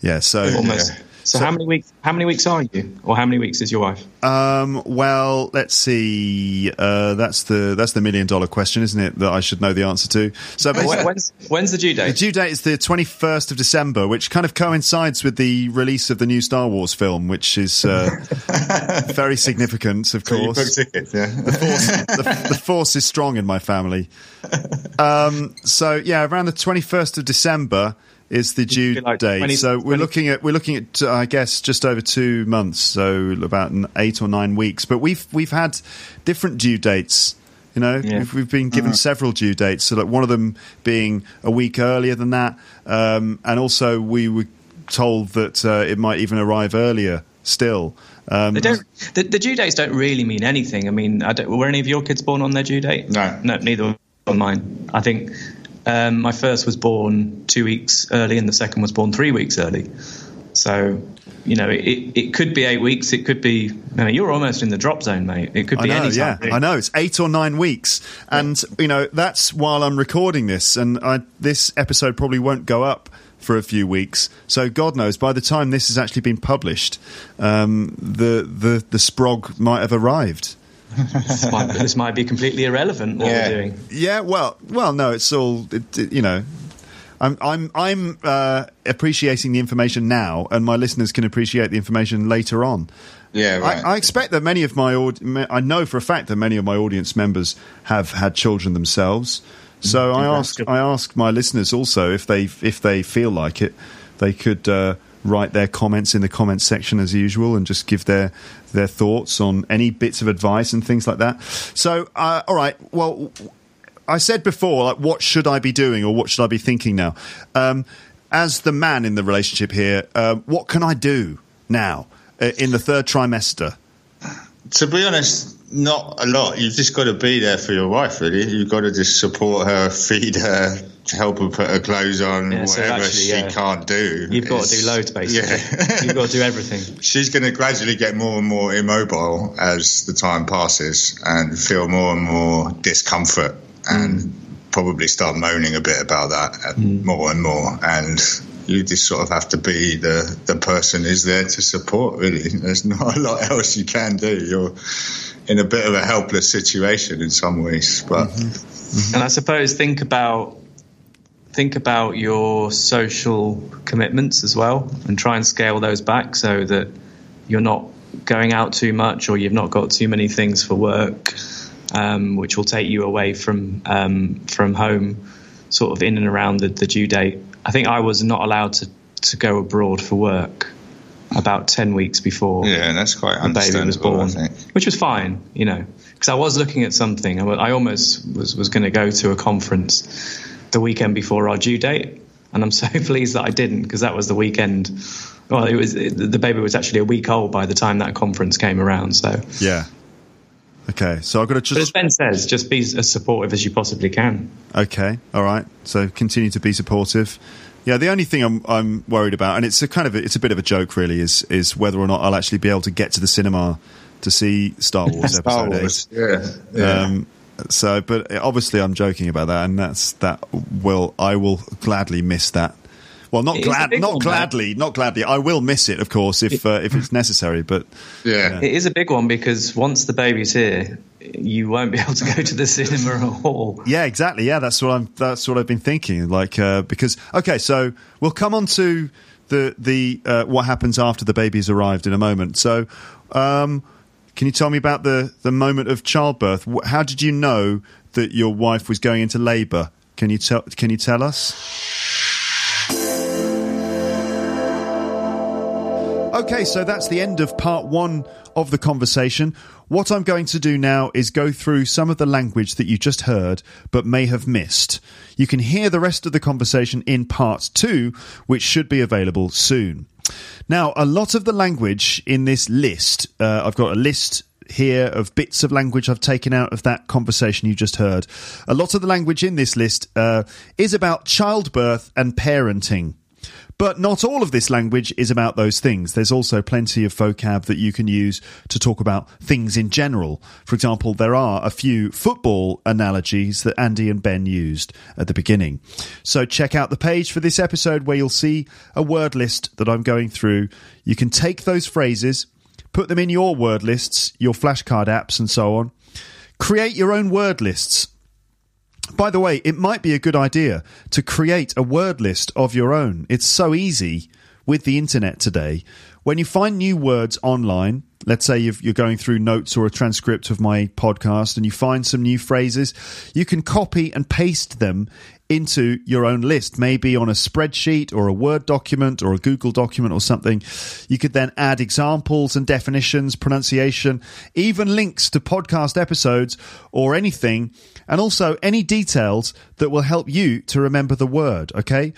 yeah. So Almost. Yeah. So, how many weeks? How many weeks are you, or how many weeks is your wife? Um, well, let's see. Uh, that's the that's the million dollar question, isn't it? That I should know the answer to. So when's, when's the due date? the due date is the twenty first of December, which kind of coincides with the release of the new Star Wars film, which is uh, *laughs* very significant, of course. booked tickets, yeah. the, the force is strong in my family. Um, so yeah, around the twenty first of December is the due like date. 20 so we're 20 looking at we're looking at uh, I guess just over two months, so about eight or nine weeks. But we've we've had different due dates. You know, Yeah. we've, we've been given several due dates. So like one of them being a week earlier than that, um, and also we were told that uh, it might even arrive earlier still. Um, They don't. The, the due dates don't really mean anything. I mean, I don't, were any of your kids born on their due date? No. no, neither were mine. I think um, my first was born two weeks early, and the second was born three weeks early. So, you know, it, it could be eight weeks. It could be. I mean, you're almost in the drop zone, mate. It could I be know, any yeah, time. I know. It's eight or nine weeks, and you know that's while I'm recording this, and I, this episode probably won't go up for a few weeks. So God knows, by the time this has actually been published, um, the the the sprog might have arrived. This might, be- this might be completely irrelevant what Yeah. we're doing. Yeah, well, well, no, it's all it, it- you know. I'm I'm I'm uh, appreciating the information now, and my listeners can appreciate the information later on. Yeah, right. I, I expect that many of my aud- I know for a fact that many of my audience members have had children themselves. So I ask I ask my listeners also if they if they feel like it, they could uh, write their comments in the comments section as usual and just give their their thoughts on any bits of advice and things like that. So uh, all right, well. I said before, like, what should I be doing or what should I be thinking now? Um, as the man in the relationship here, uh, what can I do now uh, in the third trimester? to be honest, not a lot. You've just got to be there for your wife, really. You've got to just support her, *laughs* feed her, help her put her clothes on, Yeah, so whatever actually, she yeah. can't do. You've got to do loads, basically. Yeah. *laughs* You've got to do everything. *laughs* She's going to gradually get more and more immobile as the time passes and feel more and more discomfort and mm. probably start moaning a bit about that uh, more and more. And you just sort of have to be the, the person who's there to support, really. There's not a lot else you can do. You're in a bit of a helpless situation in some ways. But mm-hmm. Mm-hmm. And I suppose think about think about your social commitments as well, and try and scale those back so that you're not going out too much, or you've not got too many things for work, um, which will take you away from um, from home, sort of in and around the, the due date. I think I was not allowed to to go abroad for work about ten weeks before yeah, that's quite the baby was born, I think. which was fine, you know, because I was looking at something. I, I almost was, was going to go to a conference the weekend before our due date, and I'm *laughs* so pleased that I didn't because that was the weekend. Well, it was it, the baby was actually a week old by the time that conference came around. So, Yeah. Okay, so I've got to but as. Ben says, just be as supportive as you possibly can. Okay, all right. So continue to be supportive. Yeah, the only thing I'm I'm worried about, and it's a kind of a, it's a bit of a joke, really, is is whether or not I'll actually be able to get to the cinema to see Star *laughs* Wars Star Episode Wars, Eight. yeah, yeah. Um, so, but obviously, I'm joking about that, and that's that. Will I will gladly miss that. Well, not It is a glad, not one, though. gladly, not gladly. I will miss it, of course, if uh, if it's necessary. But yeah. It is a big one because once the baby's here, you won't be able to go to the cinema at all. yeah, exactly. Yeah, that's what I'm. That's what I've been thinking. Like, uh, because okay, so we'll come on to the the uh, what happens after the baby's arrived in a moment. So, um, Can you tell me about the, the moment of childbirth? How did you know that your wife was going into labour? Can you tell Can you tell us? Okay, so that's the end of part one of the conversation. What I'm going to do now is go through some of the language that you just heard but may have missed. You can hear the rest of the conversation in part two, which should be available soon. Now, a lot of the language in this list, uh, I've got a list here of bits of language I've taken out of that conversation you just heard. A lot of the language in this list uh, is about childbirth and parenting. But not all of this language is about those things. There's also plenty of vocab that you can use to talk about things in general. For example, there are a few football analogies that Andy and Ben used at the beginning. So check out the page for this episode where you'll see a word list that I'm going through. You can take those phrases, put them in your word lists, your flashcard apps, and so on. Create your own word lists. By the way, it might be a good idea to create a word list of your own. It's so easy with the internet today. When you find new words online, let's say you are going through notes or a transcript of my podcast and you find some new phrases, you can copy and paste them into your own list, maybe on a spreadsheet or a Word document or a Google document or something. You could then add examples and definitions, pronunciation, even links to podcast episodes or anything, and also any details that will help you to remember the word, okay?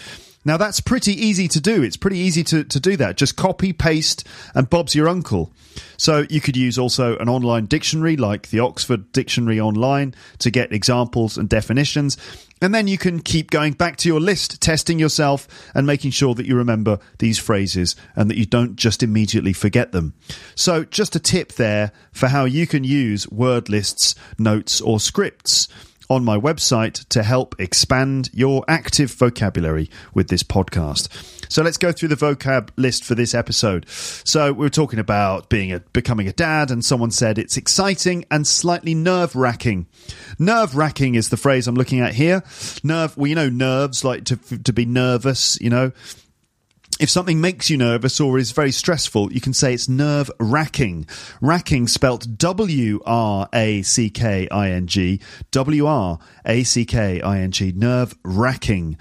Now that's pretty easy to do. It's pretty easy to, to do that. Just copy, paste, and Bob's your uncle. So you could use also an online dictionary like the Oxford Dictionary Online to get examples and definitions. And then you can keep going back to your list, testing yourself and making sure that you remember these phrases and that you don't just immediately forget them. So just a tip there for how you can use word lists, notes, or scripts on my website to help expand your active vocabulary with this podcast. So let's go through the vocab list for this episode. So we were talking about being a becoming a dad, and someone said it's exciting and slightly nerve wracking. Nerve wracking is the phrase I'm looking at here. Nerve, well, you know, nerves like to to be nervous. You know, if something makes you nervous or is very stressful, you can say it's nerve wracking. Racking spelt W R A C K I N G. W R A C K I N G. Nerve wracking.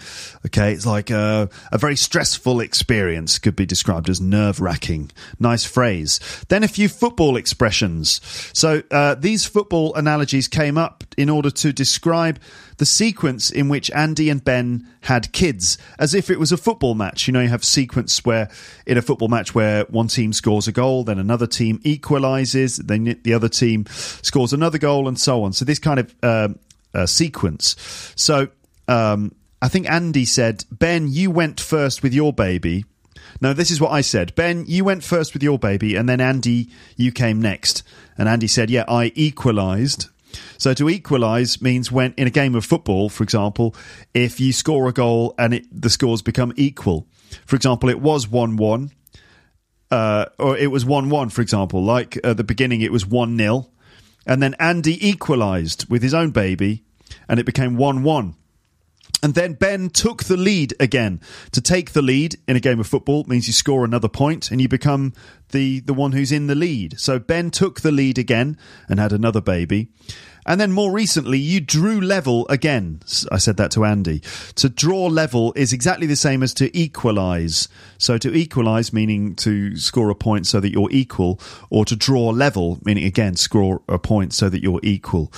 Okay, it's like a, a very stressful experience, could be described as nerve wracking. Nice phrase. Then a few football expressions. So uh, these football analogies came up in order to describe the sequence in which Andy and Ben had kids, as if it was a football match. You know, you have sequence where in a football match where one team scores a goal, then another team equalizes, then the other team scores another goal, and so on. So this kind of uh, uh, sequence. So um, I think Andy said, Ben, you went first with your baby. No, this is what I said. Ben, you went first with your baby, and then Andy, you came next. And Andy said, Yeah, I equalised. So to equalise means when in a game of football, for example, if you score a goal and it, the scores become equal. For example, it was one-one, uh, or it was one-one. For example, like at the beginning, it was one 0 and then Andy equalised with his own baby, and it became one-one. And then Ben took the lead again. To take the lead in a game of football means you score another point and you become the, the one who's in the lead. So Ben took the lead again and had another baby. And then more recently, you drew level again. I said that to Andy. To draw level is exactly the same as to equalize. So to equalize, meaning to score a point so that you're equal, or to draw level, meaning again, score a point so that you're equal.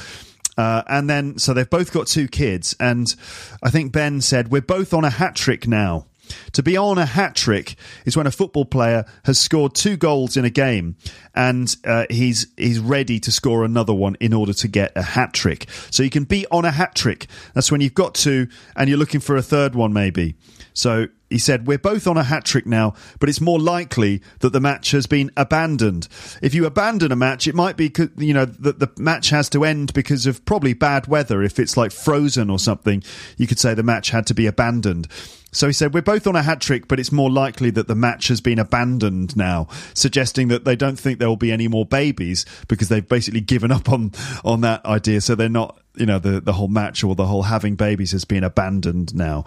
Uh, and then, so they've both got two kids. And I think Ben said, We're both on a hat trick now. To be on a hat trick is when a football player has scored two goals in a game and uh, he's he's ready to score another one in order to get a hat trick. So you can be on a hat trick. That's when you've got two and you're looking for a third one maybe. So he said, We're both on a hat trick now, but it's more likely that the match has been abandoned. If you abandon a match, it might be, you know, that the match has to end because of probably bad weather. If it's like frozen or something, you could say the match had to be abandoned. So he said, We're both on a hat trick, but it's more likely that the match has been abandoned now, suggesting that they don't think there will be any more babies because they've basically given up on, on that idea. So they're not, you know, the, the whole match or the whole having babies has been abandoned now.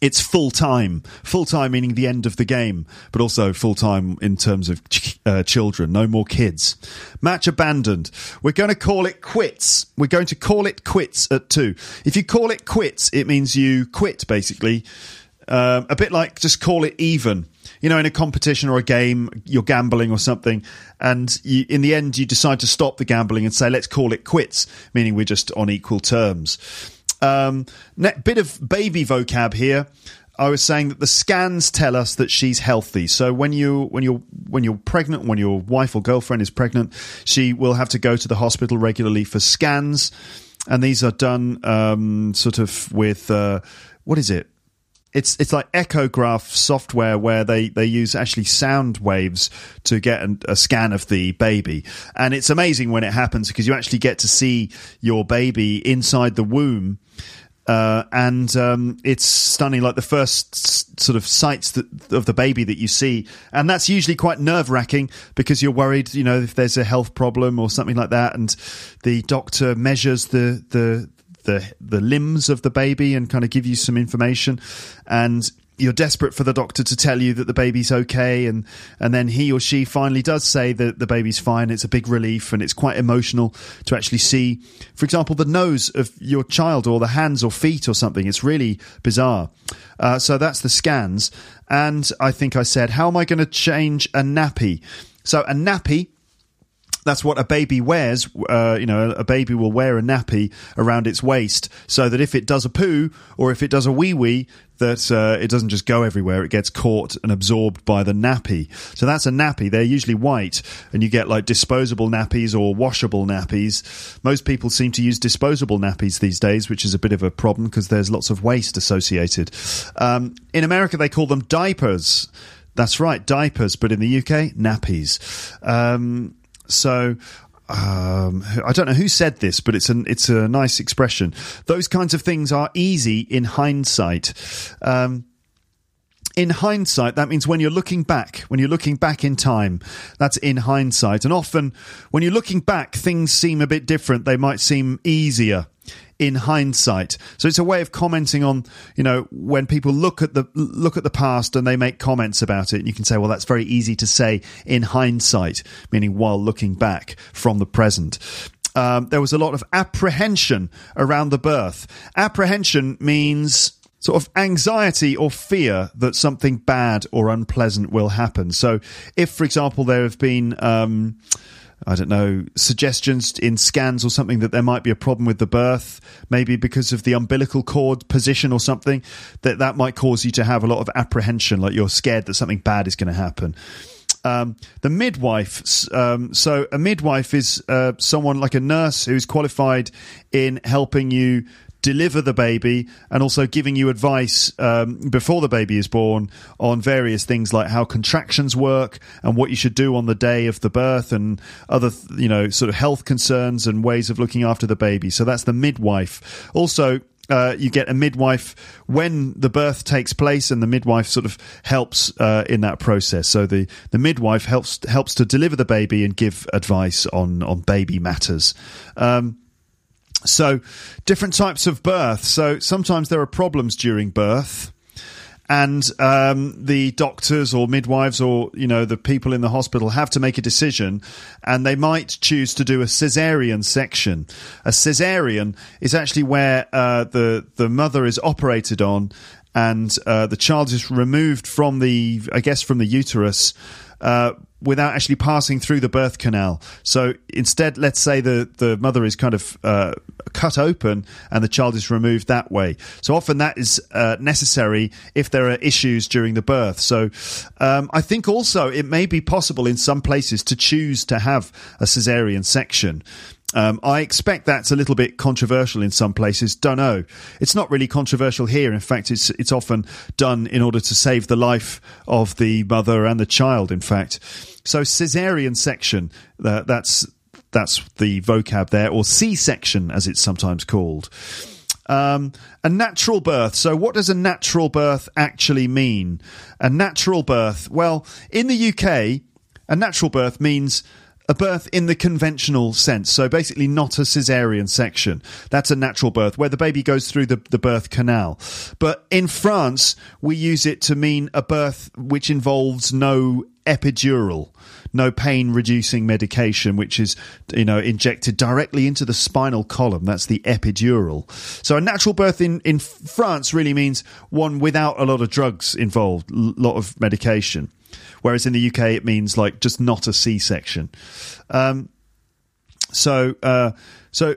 It's full time. Full time meaning the end of the game, but also full time in terms of uh, children, no more kids. Match abandoned. We're going to call it quits. We're going to call it quits at two. If you call it quits, it means you quit, basically. Um, a bit like just call it even. You know, in a competition or a game, you're gambling or something, and you, in the end, you decide to stop the gambling and say, let's call it quits, meaning we're just on equal terms. Um, bit of baby vocab here. I was saying that the scans tell us that she's healthy. So when you when you're when you're pregnant, when your wife or girlfriend is pregnant, she will have to go to the hospital regularly for scans, and these are done um, sort of with uh, what is it? It's it's like echograph software where they, they use actually sound waves to get an, a scan of the baby, and it's amazing when it happens because you actually get to see your baby inside the womb uh, and um, it's stunning, like the first s- sort of sights that, of the baby that you see, and that's usually quite nerve wracking because you're worried, you know, if there's a health problem or something like that, and the doctor measures the the the the limbs of the baby and kind of give you some information, and you're desperate for the doctor to tell you that the baby's okay. And and then he or she finally does say that the baby's fine. It's a big relief and it's quite emotional to actually see for example the nose of your child or the hands or feet or something. It's really bizarre. Uh, so that's the scans. And i think i said how am i going to change a nappy? So a nappy that's what a baby wears. Uh, you know, a baby will wear a nappy around its waist so that if it does a poo or if it does a wee wee, that uh, it doesn't just go everywhere. It gets caught and absorbed by the nappy. So that's a nappy. They're usually white, and you get like disposable nappies or washable nappies. Most people seem to use disposable nappies these days, which is a bit of a problem because there's lots of waste associated. Um, in America, they call them diapers. That's right, diapers, but in the UK, nappies. Um, so um, I don't know who said this, but it's an it's a nice expression. Those kinds of things are easy in hindsight. Um, in hindsight, that means when you're looking back, when you're looking back in time, that's in hindsight. And often, when you're looking back, things seem a bit different. They might seem easier in hindsight. So it's a way of commenting on, you know, when people look at the look at the past and they make comments about it, and you can say, well, that's very easy to say in hindsight, meaning while looking back from the present. Um, there was a lot of apprehension around the birth. Apprehension means sort of anxiety or fear that something bad or unpleasant will happen. So, if, for example, there have been um, I don't know, suggestions in scans or something that there might be a problem with the birth, maybe because of the umbilical cord position or something, that that might cause you to have a lot of apprehension, like you're scared that something bad is going to happen. Um, the midwife. Um, so a midwife is uh, someone like a nurse who's qualified in helping you deliver the baby and also giving you advice um, before the baby is born on various things like how contractions work and what you should do on the day of the birth and other you know sort of health concerns and ways of looking after the baby so that's the midwife also uh, you get a midwife when the birth takes place, and the midwife sort of helps uh, in that process. So the, the midwife helps helps to deliver the baby and give advice on on baby matters. Um, so, different types of birth. So, sometimes there are problems during birth, and um, the doctors or midwives or you know the people in the hospital have to make a decision, and they might choose to do a cesarean section. A cesarean is actually where uh, the the mother is operated on, and uh, the child is removed from the, I guess, from the uterus. Uh, without actually passing through the birth canal. So instead, let's say the, the mother is kind of uh, cut open and the child is removed that way. So often that is uh, necessary if there are issues during the birth. So um, I think also it may be possible in some places to choose to have a cesarean section. Um, I expect that's a little bit controversial in some places. Don't know. It's not really controversial here. In fact, it's it's often done in order to save the life of the mother and the child. In fact, so cesarean section, uh, that's that's the vocab there, or C-section as it's sometimes called. Um, a natural birth. So, what does a natural birth actually mean? A natural birth. Well, in the UK, a natural birth means a birth in the conventional sense. So basically, not a cesarean section. That's a natural birth where the baby goes through the, the birth canal. But in France, we use it to mean a birth which involves no epidural. No pain reducing medication, which is, you know, injected directly into the spinal column. That's the epidural. So a natural birth in, in France really means one without a lot of drugs involved, a lot of medication. Whereas in the UK, it means like just not a C section. Um, so, uh, so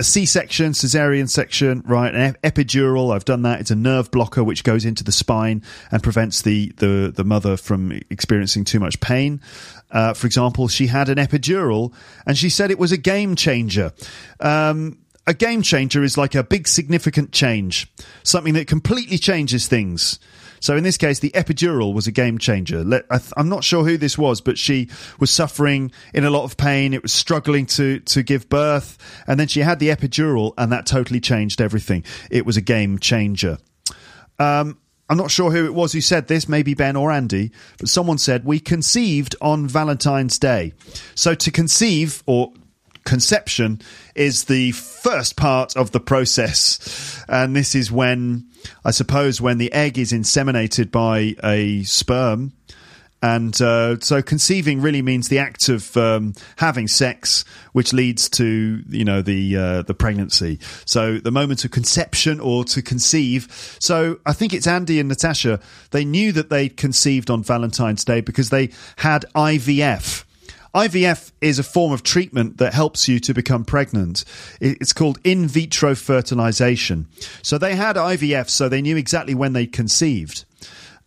a C-section, cesarean section, right? An epidural. I've done that. It's a nerve blocker which goes into the spine and prevents the the, the mother from experiencing too much pain. Uh, for example, she had an epidural, and she said it was a game changer. Um, a game changer is like a big significant change, something that completely changes things. So in this case, the epidural was a game changer. I'm not sure who this was, but she was suffering in a lot of pain. It was struggling to to give birth, and then she had the epidural, and that totally changed everything. It was a game changer. Um, I'm not sure who it was who said this, maybe Ben or Andy, but someone said, We conceived on Valentine's Day. So to conceive or conception is the first part of the process. And this is when, I suppose, when the egg is inseminated by a sperm. And uh, so conceiving really means the act of um, having sex, which leads to you know the uh, the pregnancy. So the moment of conception or to conceive. So I think it's Andy and Natasha. They knew that they conceived on Valentine's Day because they had IVF IVF is a form of treatment that helps you to become pregnant. It's called in vitro fertilization. So they had IVF, so they knew exactly when they conceived.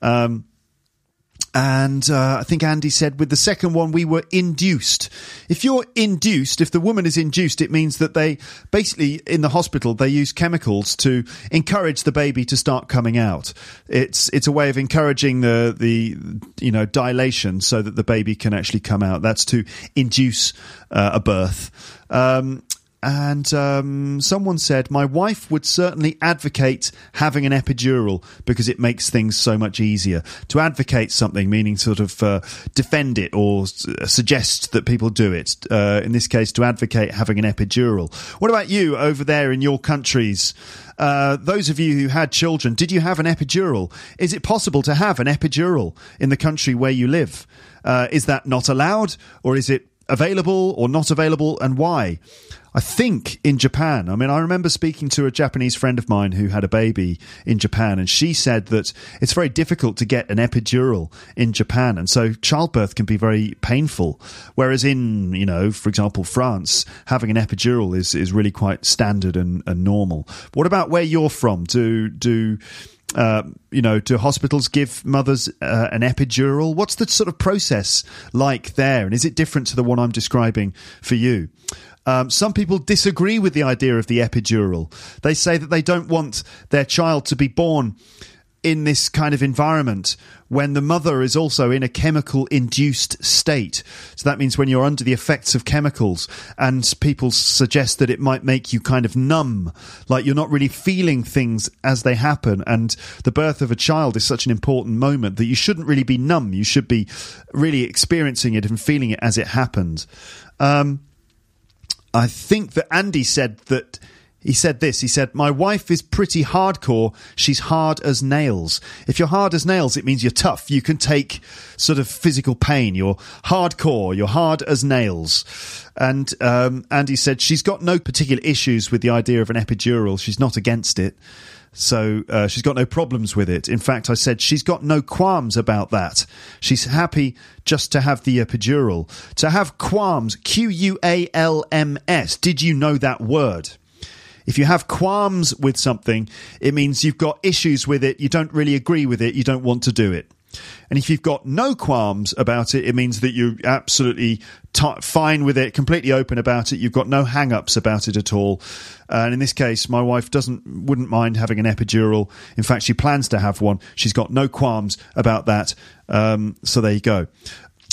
Um, and uh, I think Andy said with the second one, we were induced. If you're induced, if the woman is induced, it means that they basically in the hospital they use chemicals to encourage the baby to start coming out. It's it's a way of encouraging the the you know dilation so that the baby can actually come out. That's to induce uh, a birth. Um, and um, someone said, My wife would certainly advocate having an epidural because it makes things so much easier. To advocate something, meaning sort of uh, defend it or suggest that people do it. Uh, in this case, to advocate having an epidural. What about you over there in your countries? Uh, those of you who had children, did you have an epidural? Is it possible to have an epidural in the country where you live? Uh, is that not allowed or is it available or not available and why? I think in Japan. I mean, I remember speaking to a Japanese friend of mine who had a baby in Japan, and she said that it's very difficult to get an epidural in Japan, and so childbirth can be very painful. Whereas in, you know, for example, France, having an epidural is is really quite standard and, and normal. What about where you're from? Do do uh, you know, do hospitals give mothers uh, an epidural? What's the sort of process like there? And is it different to the one I'm describing for you? Um, some people disagree with the idea of the epidural. They say that they don't want their child to be born in this kind of environment when the mother is also in a chemical induced state. So that means when you're under the effects of chemicals, and people suggest that it might make you kind of numb, like you're not really feeling things as they happen. And the birth of a child is such an important moment that you shouldn't really be numb. You should be really experiencing it and feeling it as it happened. Um, I think that Andy said that he said this. He said, My wife is pretty hardcore. She's hard as nails. If you're hard as nails, it means you're tough. You can take sort of physical pain. You're hardcore. You're hard as nails. And um, Andy said, She's got no particular issues with the idea of an epidural. She's not against it. So uh, she's got no problems with it. In fact, I said she's got no qualms about that. She's happy just to have the epidural. To have qualms, Q U A L M S. Did you know that word? If you have qualms with something, it means you've got issues with it, you don't really agree with it, you don't want to do it. And if you've got no qualms about it, it means that you're absolutely t- fine with it, completely open about it. You've got no hang-ups about it at all. And in this case, my wife doesn't wouldn't mind having an epidural. In fact, she plans to have one. She's got no qualms about that. Um, so there you go.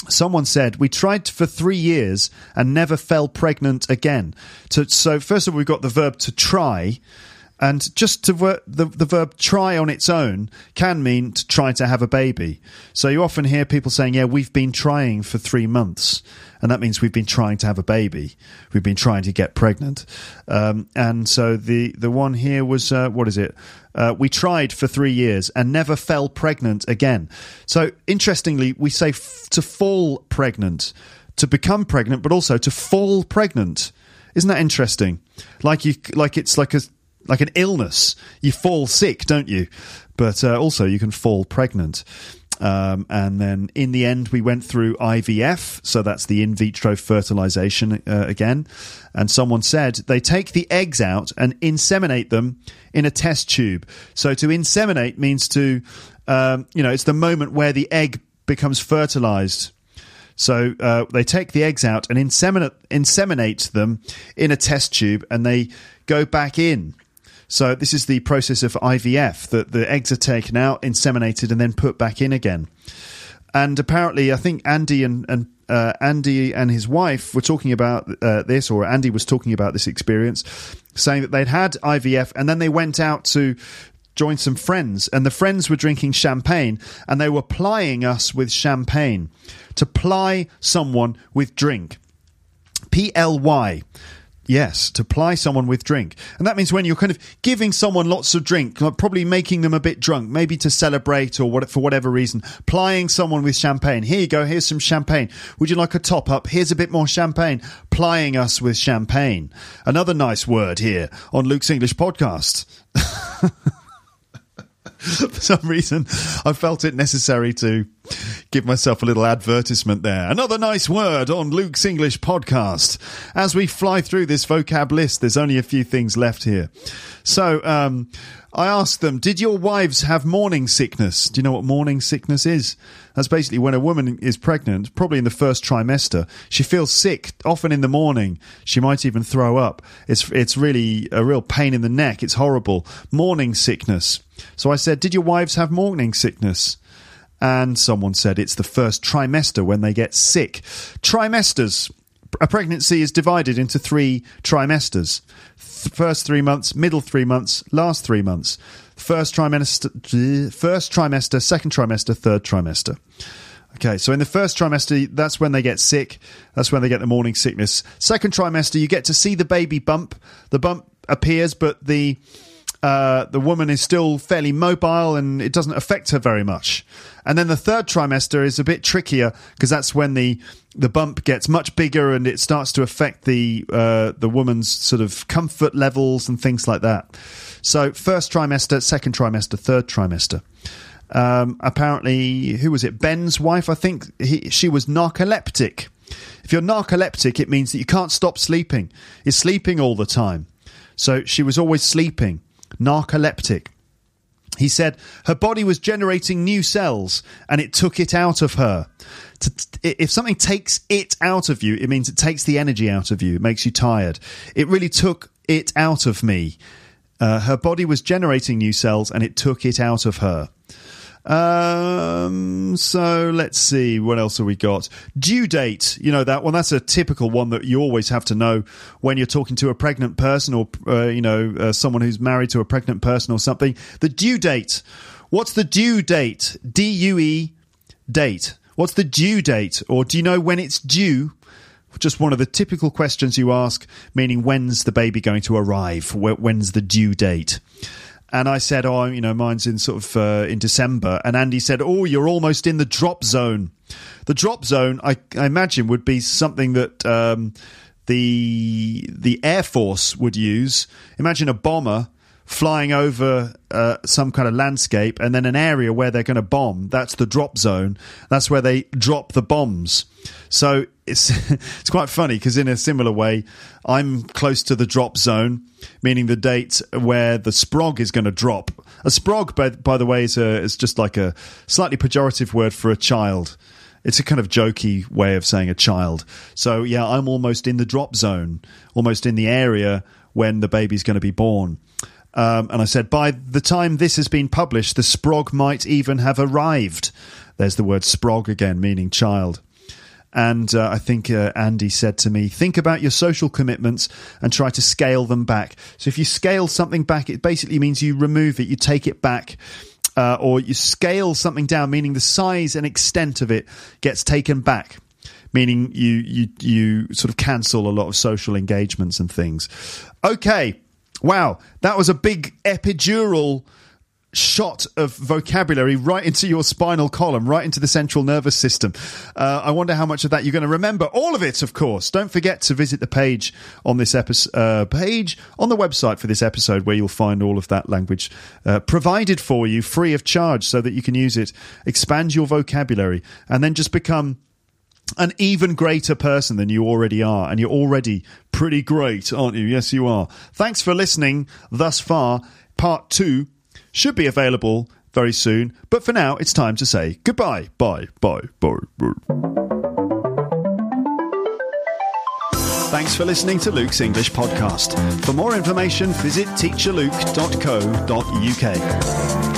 Someone said, We tried for three years and never fell pregnant again. So, so, first of all, we've got the verb to try. And just to ver- the the verb try on its own can mean to try to have a baby. So you often hear people saying, "Yeah, we've been trying for three months," and that means we've been trying to have a baby. We've been trying to get pregnant. Um, and so the the one here was uh, what is it? Uh, we tried for three years and never fell pregnant again. So interestingly, we say f- to fall pregnant, to become pregnant, but also to fall pregnant. Isn't that interesting? Like you, like it's like a like an illness. You fall sick, don't you? But uh, also you can fall pregnant. Um, and then in the end, we went through IVF, so that's the in vitro fertilization uh, again. And someone said they take the eggs out and inseminate them in a test tube. So to inseminate means to, um, you know, it's the moment where the egg becomes fertilized. So uh, they take the eggs out and inseminate, inseminate them in a test tube, and they go back in. So this is the process of IVF that the eggs are taken out, inseminated, and then put back in again. And apparently, I think Andy and and uh, Andy and his wife were talking about uh, this, or Andy was talking about this experience, saying that they'd had IVF and then they went out to join some friends, and the friends were drinking champagne, and they were plying us with champagne to ply someone with drink. P L Y. Yes, to ply someone with drink. And that means when you're kind of giving someone lots of drink, probably making them a bit drunk, maybe to celebrate or what, for whatever reason, plying someone with champagne. Here you go, here's some champagne. Would you like a top up? Here's a bit more champagne. Plying us with champagne. Another nice word here on Luke's English podcast. *laughs* *laughs* for some reason, I felt it necessary to give myself a little advertisement there. Another nice word on Luke's English podcast. As we fly through this vocab list, there's only a few things left here. So, um, I asked them, did your wives have morning sickness? Do you know what morning sickness is? That's basically when a woman is pregnant, probably in the first trimester, she feels sick, often in the morning. She might even throw up. It's, it's really a real pain in the neck. It's horrible. Morning sickness. So I said, did your wives have morning sickness? And someone said it's the first trimester when they get sick. Trimesters. A pregnancy is divided into three trimesters first three months, middle three months, last three months. First trimester, first trimester, second trimester, third trimester. Okay, so in the first trimester, that's when they get sick. That's when they get the morning sickness. Second trimester, you get to see the baby bump. The bump appears, but the uh, the woman is still fairly mobile and it doesn't affect her very much. And then the third trimester is a bit trickier because that's when the the bump gets much bigger and it starts to affect the uh, the woman's sort of comfort levels and things like that. So first trimester, second trimester, third trimester. Um, apparently, who was it? Ben's wife, I think. He, she was narcoleptic. If you're narcoleptic, it means that you can't stop sleeping. You're sleeping all the time. So she was always sleeping narcoleptic. He said her body was generating new cells and it took it out of her. If something takes it out of you, it means it takes the energy out of you. It makes you tired. It really took it out of me. Uh, her body was generating new cells and it took it out of her. Um, so let's see what else have we got. Due date, you know that one. That's a typical one that you always have to know when you're talking to a pregnant person or uh, you know uh, someone who's married to a pregnant person or something. The due date. What's the due date? D U E date. What's the due date? Or do you know when it's due? Just one of the typical questions you ask, meaning when's the baby going to arrive? When's the due date? And I said, "Oh, you know, mine's in sort of uh, in December." And Andy said, "Oh, you're almost in the drop zone." The drop zone, I, I imagine, would be something that um, the the Air Force would use. Imagine a bomber flying over uh, some kind of landscape, and then an area where they're going to bomb. That's the drop zone. That's where they drop the bombs. So it's *laughs* it's quite funny because in a similar way, I'm close to the drop zone, meaning the date where the sprog is going to drop. A sprog, by, by the way, is, a, is just like a slightly pejorative word for a child. It's a kind of jokey way of saying a child. So yeah, I'm almost in the drop zone, almost in the area when the baby's going to be born. Um, and I said, by the time this has been published, the sprog might even have arrived. There's the word sprog again, meaning child. And uh, I think uh, Andy said to me, think about your social commitments and try to scale them back. So if you scale something back, it basically means you remove it, you take it back. Uh, or you scale something down, meaning the size and extent of it gets taken back meaning you you you sort of cancel a lot of social engagements and things. Okay, wow, that was a big epidural shot of vocabulary right into your spinal column, right into the central nervous system. Uh, I wonder how much of that you're going to remember. All of it, of course. Don't forget to visit the page on this episode, uh, page on the website for this episode where you'll find all of that language uh, provided for you free of charge so that you can use it, expand your vocabulary, and then just become an even greater person than you already are. And you're already pretty great, aren't you? Yes, you are. Thanks for listening thus far. Part two should be available very soon. But for now, it's time to say goodbye. Bye. Bye. Bye. Bye. Thanks for listening to Luke's English podcast. For more information, visit teacherluke.co.uk.